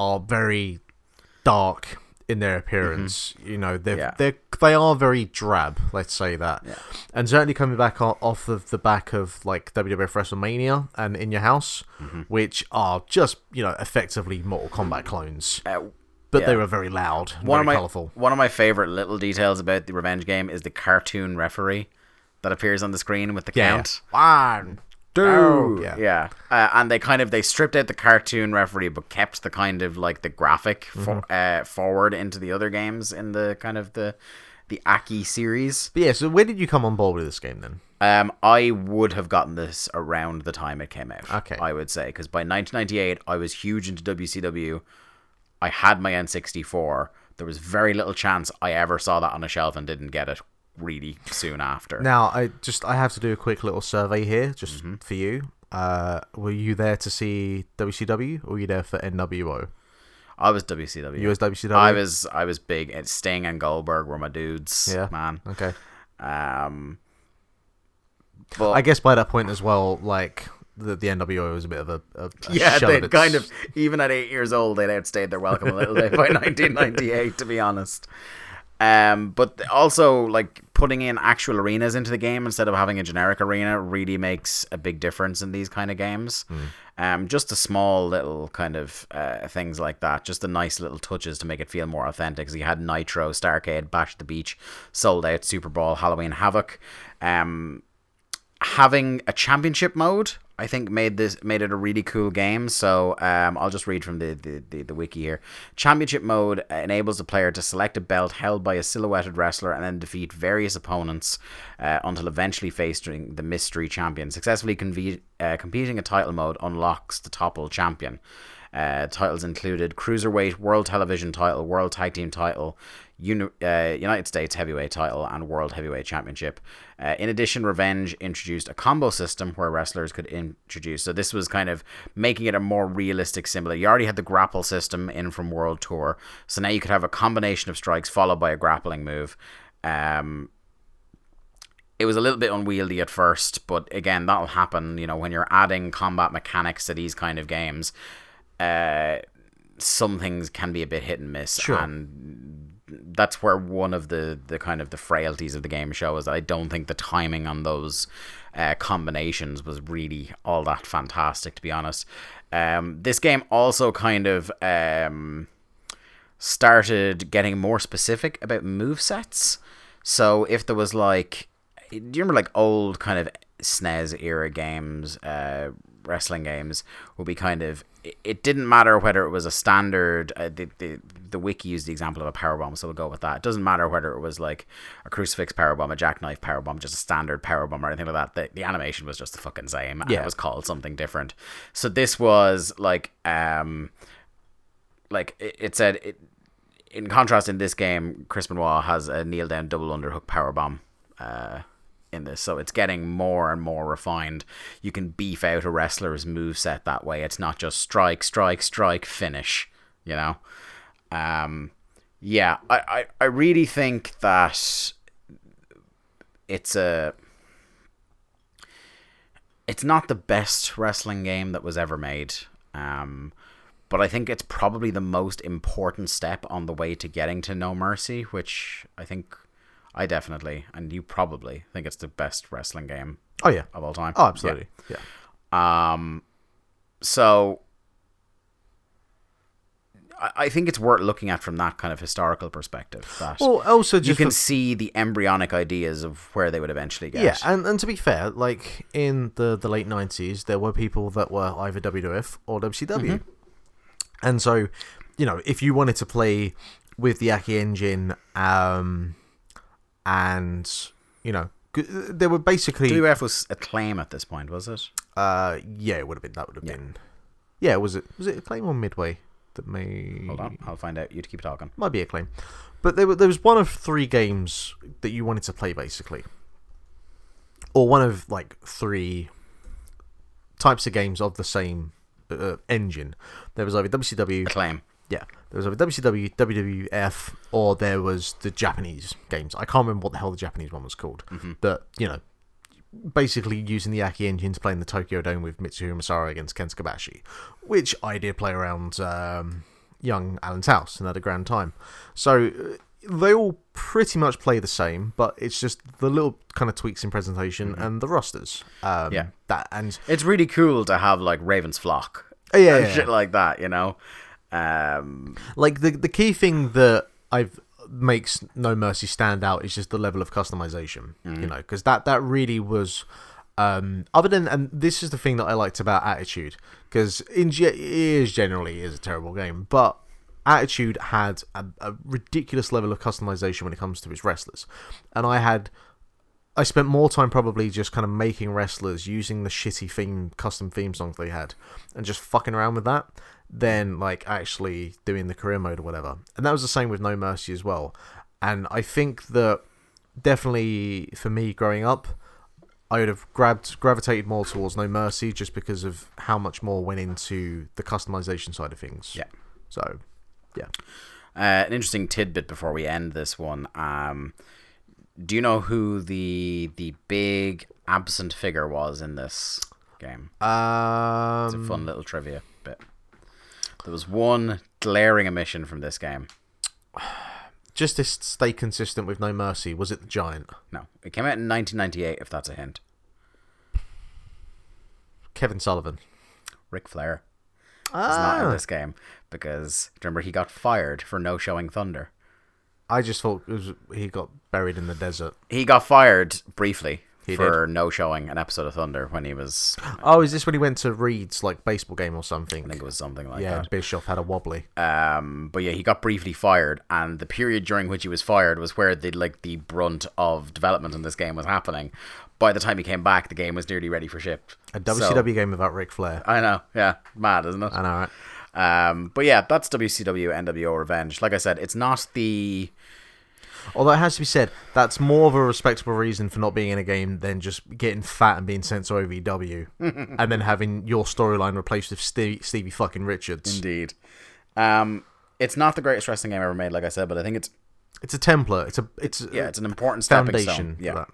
are very dark in their appearance. You know, they're Mm-hmm. Yeah. they they are very drab. Let's say that. Yeah. And certainly coming back off of the back of like WWF WrestleMania and In Your House, Mm-hmm. which are just you know effectively Mortal Kombat clones, Uh, but they were very loud, one very of my colorful. one of my favorite little details about the revenge game is the cartoon referee that appears on the screen with the Yeah. count. One, do. Yeah. yeah. Uh, and they kind of they stripped out the cartoon referee, but kept the kind of like the graphic for, uh, forward into the other games in the kind of the the Aki series. But yeah, so where did you come on board with this game then? Um, I would have gotten this around the time it came out. Okay. I would say because by 1998 I was huge into WCW. I had my N64. There was very little chance I ever saw that on a shelf and didn't get it really soon after. Now, I just I have to do a quick little survey here, just Mm-hmm. for you. Uh, were you there to see WCW, or were you there for NWO? I was WCW. You was WCW. I was I was big. And Sting and Goldberg were my dudes. Yeah. man. Okay. Um, but I guess by that point as well, like the the NWO was a bit of a, a, a yeah, they kind of even at eight years old, they'd outstayed their welcome a little bit by 1998, to be honest. Um, but also like putting in actual arenas into the game instead of having a generic arena really makes a big difference in these kind of games. Um, just a small little kind of uh, things like that, just the nice little touches to make it feel more authentic. Because you had Nitro, Starrcade, Bash the Beach, Souled Out, SuperBrawl, Halloween Havoc. Um, having a championship mode I think made this made it a really cool game. So um, I'll just read from the, the, the, the wiki here. Championship mode enables the player to select a belt held by a silhouetted wrestler and then defeat various opponents uh, until eventually facing the mystery champion. Successfully conve- uh, competing a title mode unlocks the topple champion. Uh, titles included Cruiserweight, World Television title, World Tag Team title, Uni- uh, United States Heavyweight title, and World Heavyweight Championship. Uh, in addition, Revenge introduced a combo system where wrestlers could introduce. So this was kind of making it a more realistic symbol. You already had the grapple system in from World Tour, so now you could have a combination of strikes followed by a grappling move. Um, it was a little bit unwieldy at first, but again, that'll happen. You know, when you're adding combat mechanics to these kind of games, uh, some things can be a bit hit and miss, Sure. and that's where one of the the kind of the frailties of the game show is that I don't think the timing on those uh, combinations was really all that fantastic, to be honest. Um, this game also kind of um, started getting more specific about move sets. So if there was like, do you remember like old kind of SNES era games, uh, wrestling games would be kind of. It, didn't matter whether it was a standard. Uh, the, the the wiki used the example of a power bomb, so we'll go with that. It doesn't matter whether it was like a crucifix power bomb, a jackknife power bomb, just a standard power bomb or anything like that. The, the animation was just the fucking same, and Yeah. it was called something different. So this was like um like it, it said it, in contrast in this game chris benoit has a kneel down double underhook power bomb uh in this so it's getting more and more refined you can beef out a wrestler's move set that way it's not just strike strike strike finish you know um yeah i i, I really think that it's a it's not the best wrestling game that was ever made. Um, but I think it's probably the most important step on the way to getting to No Mercy, which I think I definitely, and you probably think it's the best wrestling game Oh yeah. of all time. Oh, absolutely. Yeah. Yeah. Um, so I, think it's worth looking at from that kind of historical perspective. That Well, also you can for- see the embryonic ideas of where they would eventually get. Yeah, and, and to be fair, like in the, the late nineties, there were people that were either WWF or WCW, and so you know if you wanted to play with the Aki engine, um, and you know there were basically WWF was acclaim at this point, was it? uh yeah it would have been that would have Yeah. been yeah was it was it Acclaim or midway that may Hold on, I'll find out. You keep it talking. might be Acclaim. But there, were- there was one of three games that you wanted to play, basically, or one of like three types of games of the same uh, engine. There was either WCW, Acclaim. yeah, there was either WCW, WWF, or there was the Japanese games. I can't remember what the hell the Japanese one was called, but you know. Basically, using the Aki engine to play in the Tokyo Dome with Mitsuharu Misawa against Ken Kobashi, which I did play around um, young Alan's house and had a grand time. So uh, they all pretty much play the same, but it's just the little kind of tweaks in presentation and the rosters. Um, Yeah. that and It's really cool to have like Raven's Flock. Oh, yeah, and yeah, shit like that, you know. Um, like the the key thing that I've makes No Mercy stand out is just the level of customization. You know, because that that really was Um, other than, and this is the thing that I liked about Attitude, because in is generally is a terrible game, but Attitude had a, a ridiculous level of customization when it comes to its wrestlers, and I had. I spent more time probably just kind of making wrestlers using the shitty theme custom theme songs they had and just fucking around with that than like actually doing the career mode or whatever. And that was the same with No Mercy as well. And I think that definitely for me growing up, I would have grabbed gravitated more towards No Mercy just because of how much more went into the customization side of things. Yeah. So, yeah. Uh, an interesting tidbit before we end this one. Um, do you know who the the big absent figure was in this game? It's a Um, fun little trivia bit. There was one glaring omission from this game. just to stay consistent with No Mercy, was it the Giant? No, it came out in 1998. If that's a hint, Kevin Sullivan. Ric Flair is not in Ah, this game because remember he got fired for no showing Thunder. I just thought it was, he got buried in the desert. He got fired briefly He for no showing an episode of Thunder when he was. Oh, is this when he went to Reid's like baseball game or something? I think it was something like yeah, that. and Bischoff had a wobbly. Um, but yeah, he got briefly fired, and the period during which he was fired was where the like the brunt of development in this game was happening. By the time he came back, the game was nearly ready for ship. A WCW game without Ric Flair. I know, yeah, mad, isn't it? I know, right? Um, but yeah, that's WCW NWO Revenge. Like I said, it's not the Although it has to be said, that's more of a respectable reason for not being in a game than just getting fat and being sent to OVW, and then having your storyline replaced with Stevie, Stevie fucking Richards. indeed. Um, it's not the greatest wrestling game ever made, like I said, but I think it's It's a template. It's a it's yeah, it's an important stepping foundation. stone. for Yeah. that.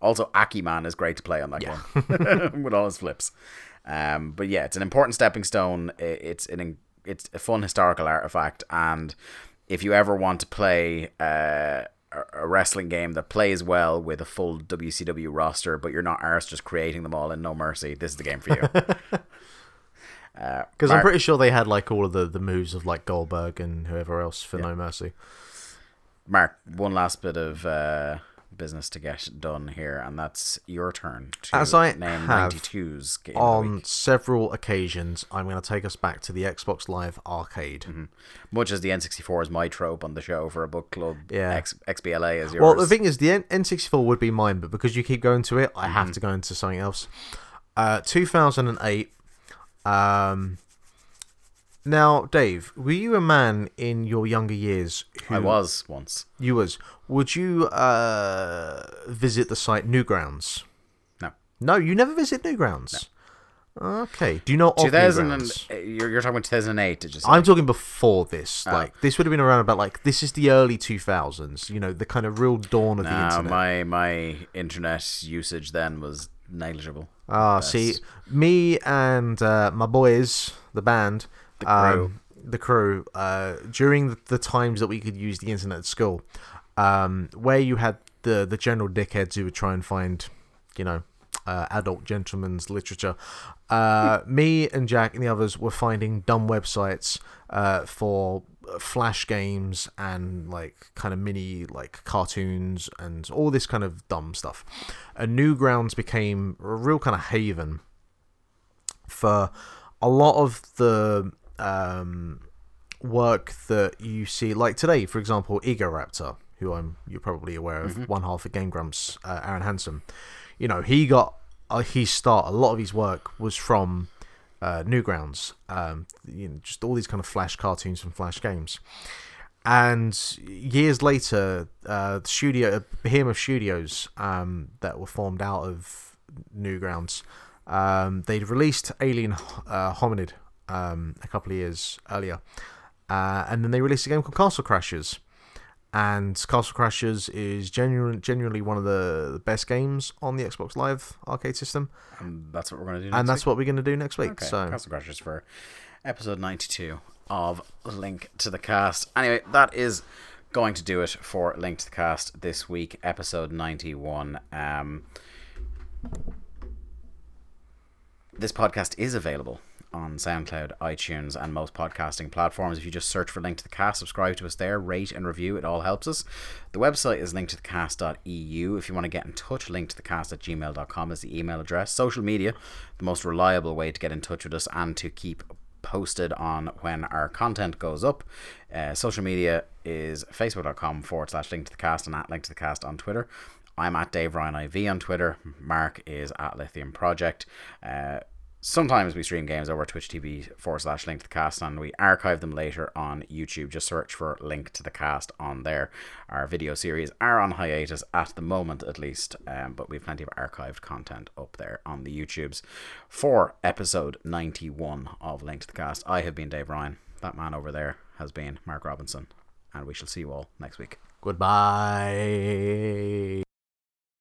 Also, Akiman is great to play on that one with all his flips. Um, but yeah, it's an important stepping stone. It's an it's a fun historical artifact, and if you ever want to play uh, a wrestling game that plays well with a full WCW roster, but you're not arse just creating them all in No Mercy, this is the game for you. Because I'm pretty sure they had like all of the, the moves of like Goldberg and whoever else for No Mercy. Mark, one last bit of uh, business to get done here, and that's your turn to As I name have 92's game On several occasions, I'm going to take us back to the Xbox Live arcade. Mm-hmm. Much as the N64 is my trope on the show for a book club, Yeah. X, XBLA is yours. Well, the thing is, the N- N64 would be mine, but because you keep going to it, I Mm-hmm. have to go into something else. Uh, 2008. Um, now, Dave, were you a man in your younger years who I was once. you was? Would you uh, visit the site Newgrounds? No. No, you never visit Newgrounds. Okay. Do you know of 2000 Newgrounds? uh, you're, you're talking about 2008, did you say? I'm talking before this. Oh. Like this would have been around about like this is the early 2000s. You know, the kind of real dawn of the no, internet. my, my internet usage then was negligible. Ah, see, me and uh, my boys, the band, The crew. um, the crew, uh, during the, times that we could use the internet at school, um, where you had the the general dickheads who would try and find, you know, uh, adult gentlemen's literature. Uh, me and Jack and the others were finding dumb websites uh, for flash games and like kind of mini like cartoons and all this kind of dumb stuff. And Newgrounds became a real kind of haven for a lot of the um, work that you see, like today, for example, Egoraptor, who I'm you're probably aware of, one half of Game Grumps, uh, Arin Hanson. You know, he got uh, his start. A lot of his work was from uh, Newgrounds. Um, you know, just all these kind of Flash cartoons and Flash games. And years later, uh, the studio, Behemoth Studios, um, that were formed out of Newgrounds, um, they'd released Alien uh, Hominid um, a couple of years earlier, uh, and then they released a game called Castle Crashers. And Castle Crashers is genuine, genuinely one of the, the best games on the Xbox Live arcade system, And that's what we're going to do next and that's week. what we're going to do next week. Okay, So Castle Crashers for episode 92 of Link to the Cast. Anyway, that is going to do it for Link to the Cast this week, episode 91. Um, this podcast is available on SoundCloud, iTunes, and most podcasting platforms. If you just search for Link to the Cast, subscribe to us there, rate and review, it all helps us. The website is linktothecast.eu. If you want to get in touch, linktothecast at gmail.com is the email address. Social media, the most reliable way to get in touch with us and to keep posted on when our content goes up. Uh, social media is facebook.com forward slash link to the cast and at link to the cast on Twitter. I'm at Dave Ryan IV on Twitter. Mark is at Lithium Project. Uh, sometimes we stream games over Twitch TV forward slash link to the cast and we archive them later on YouTube. Just search for link to the cast on there. Our video series are on hiatus at the moment, at least, um, but we have plenty of archived content up there on the YouTubes for episode 91 of Link to the Cast. I have been Dave Ryan. That man over there has been Mark Robinson, and we shall see you all next week. Goodbye.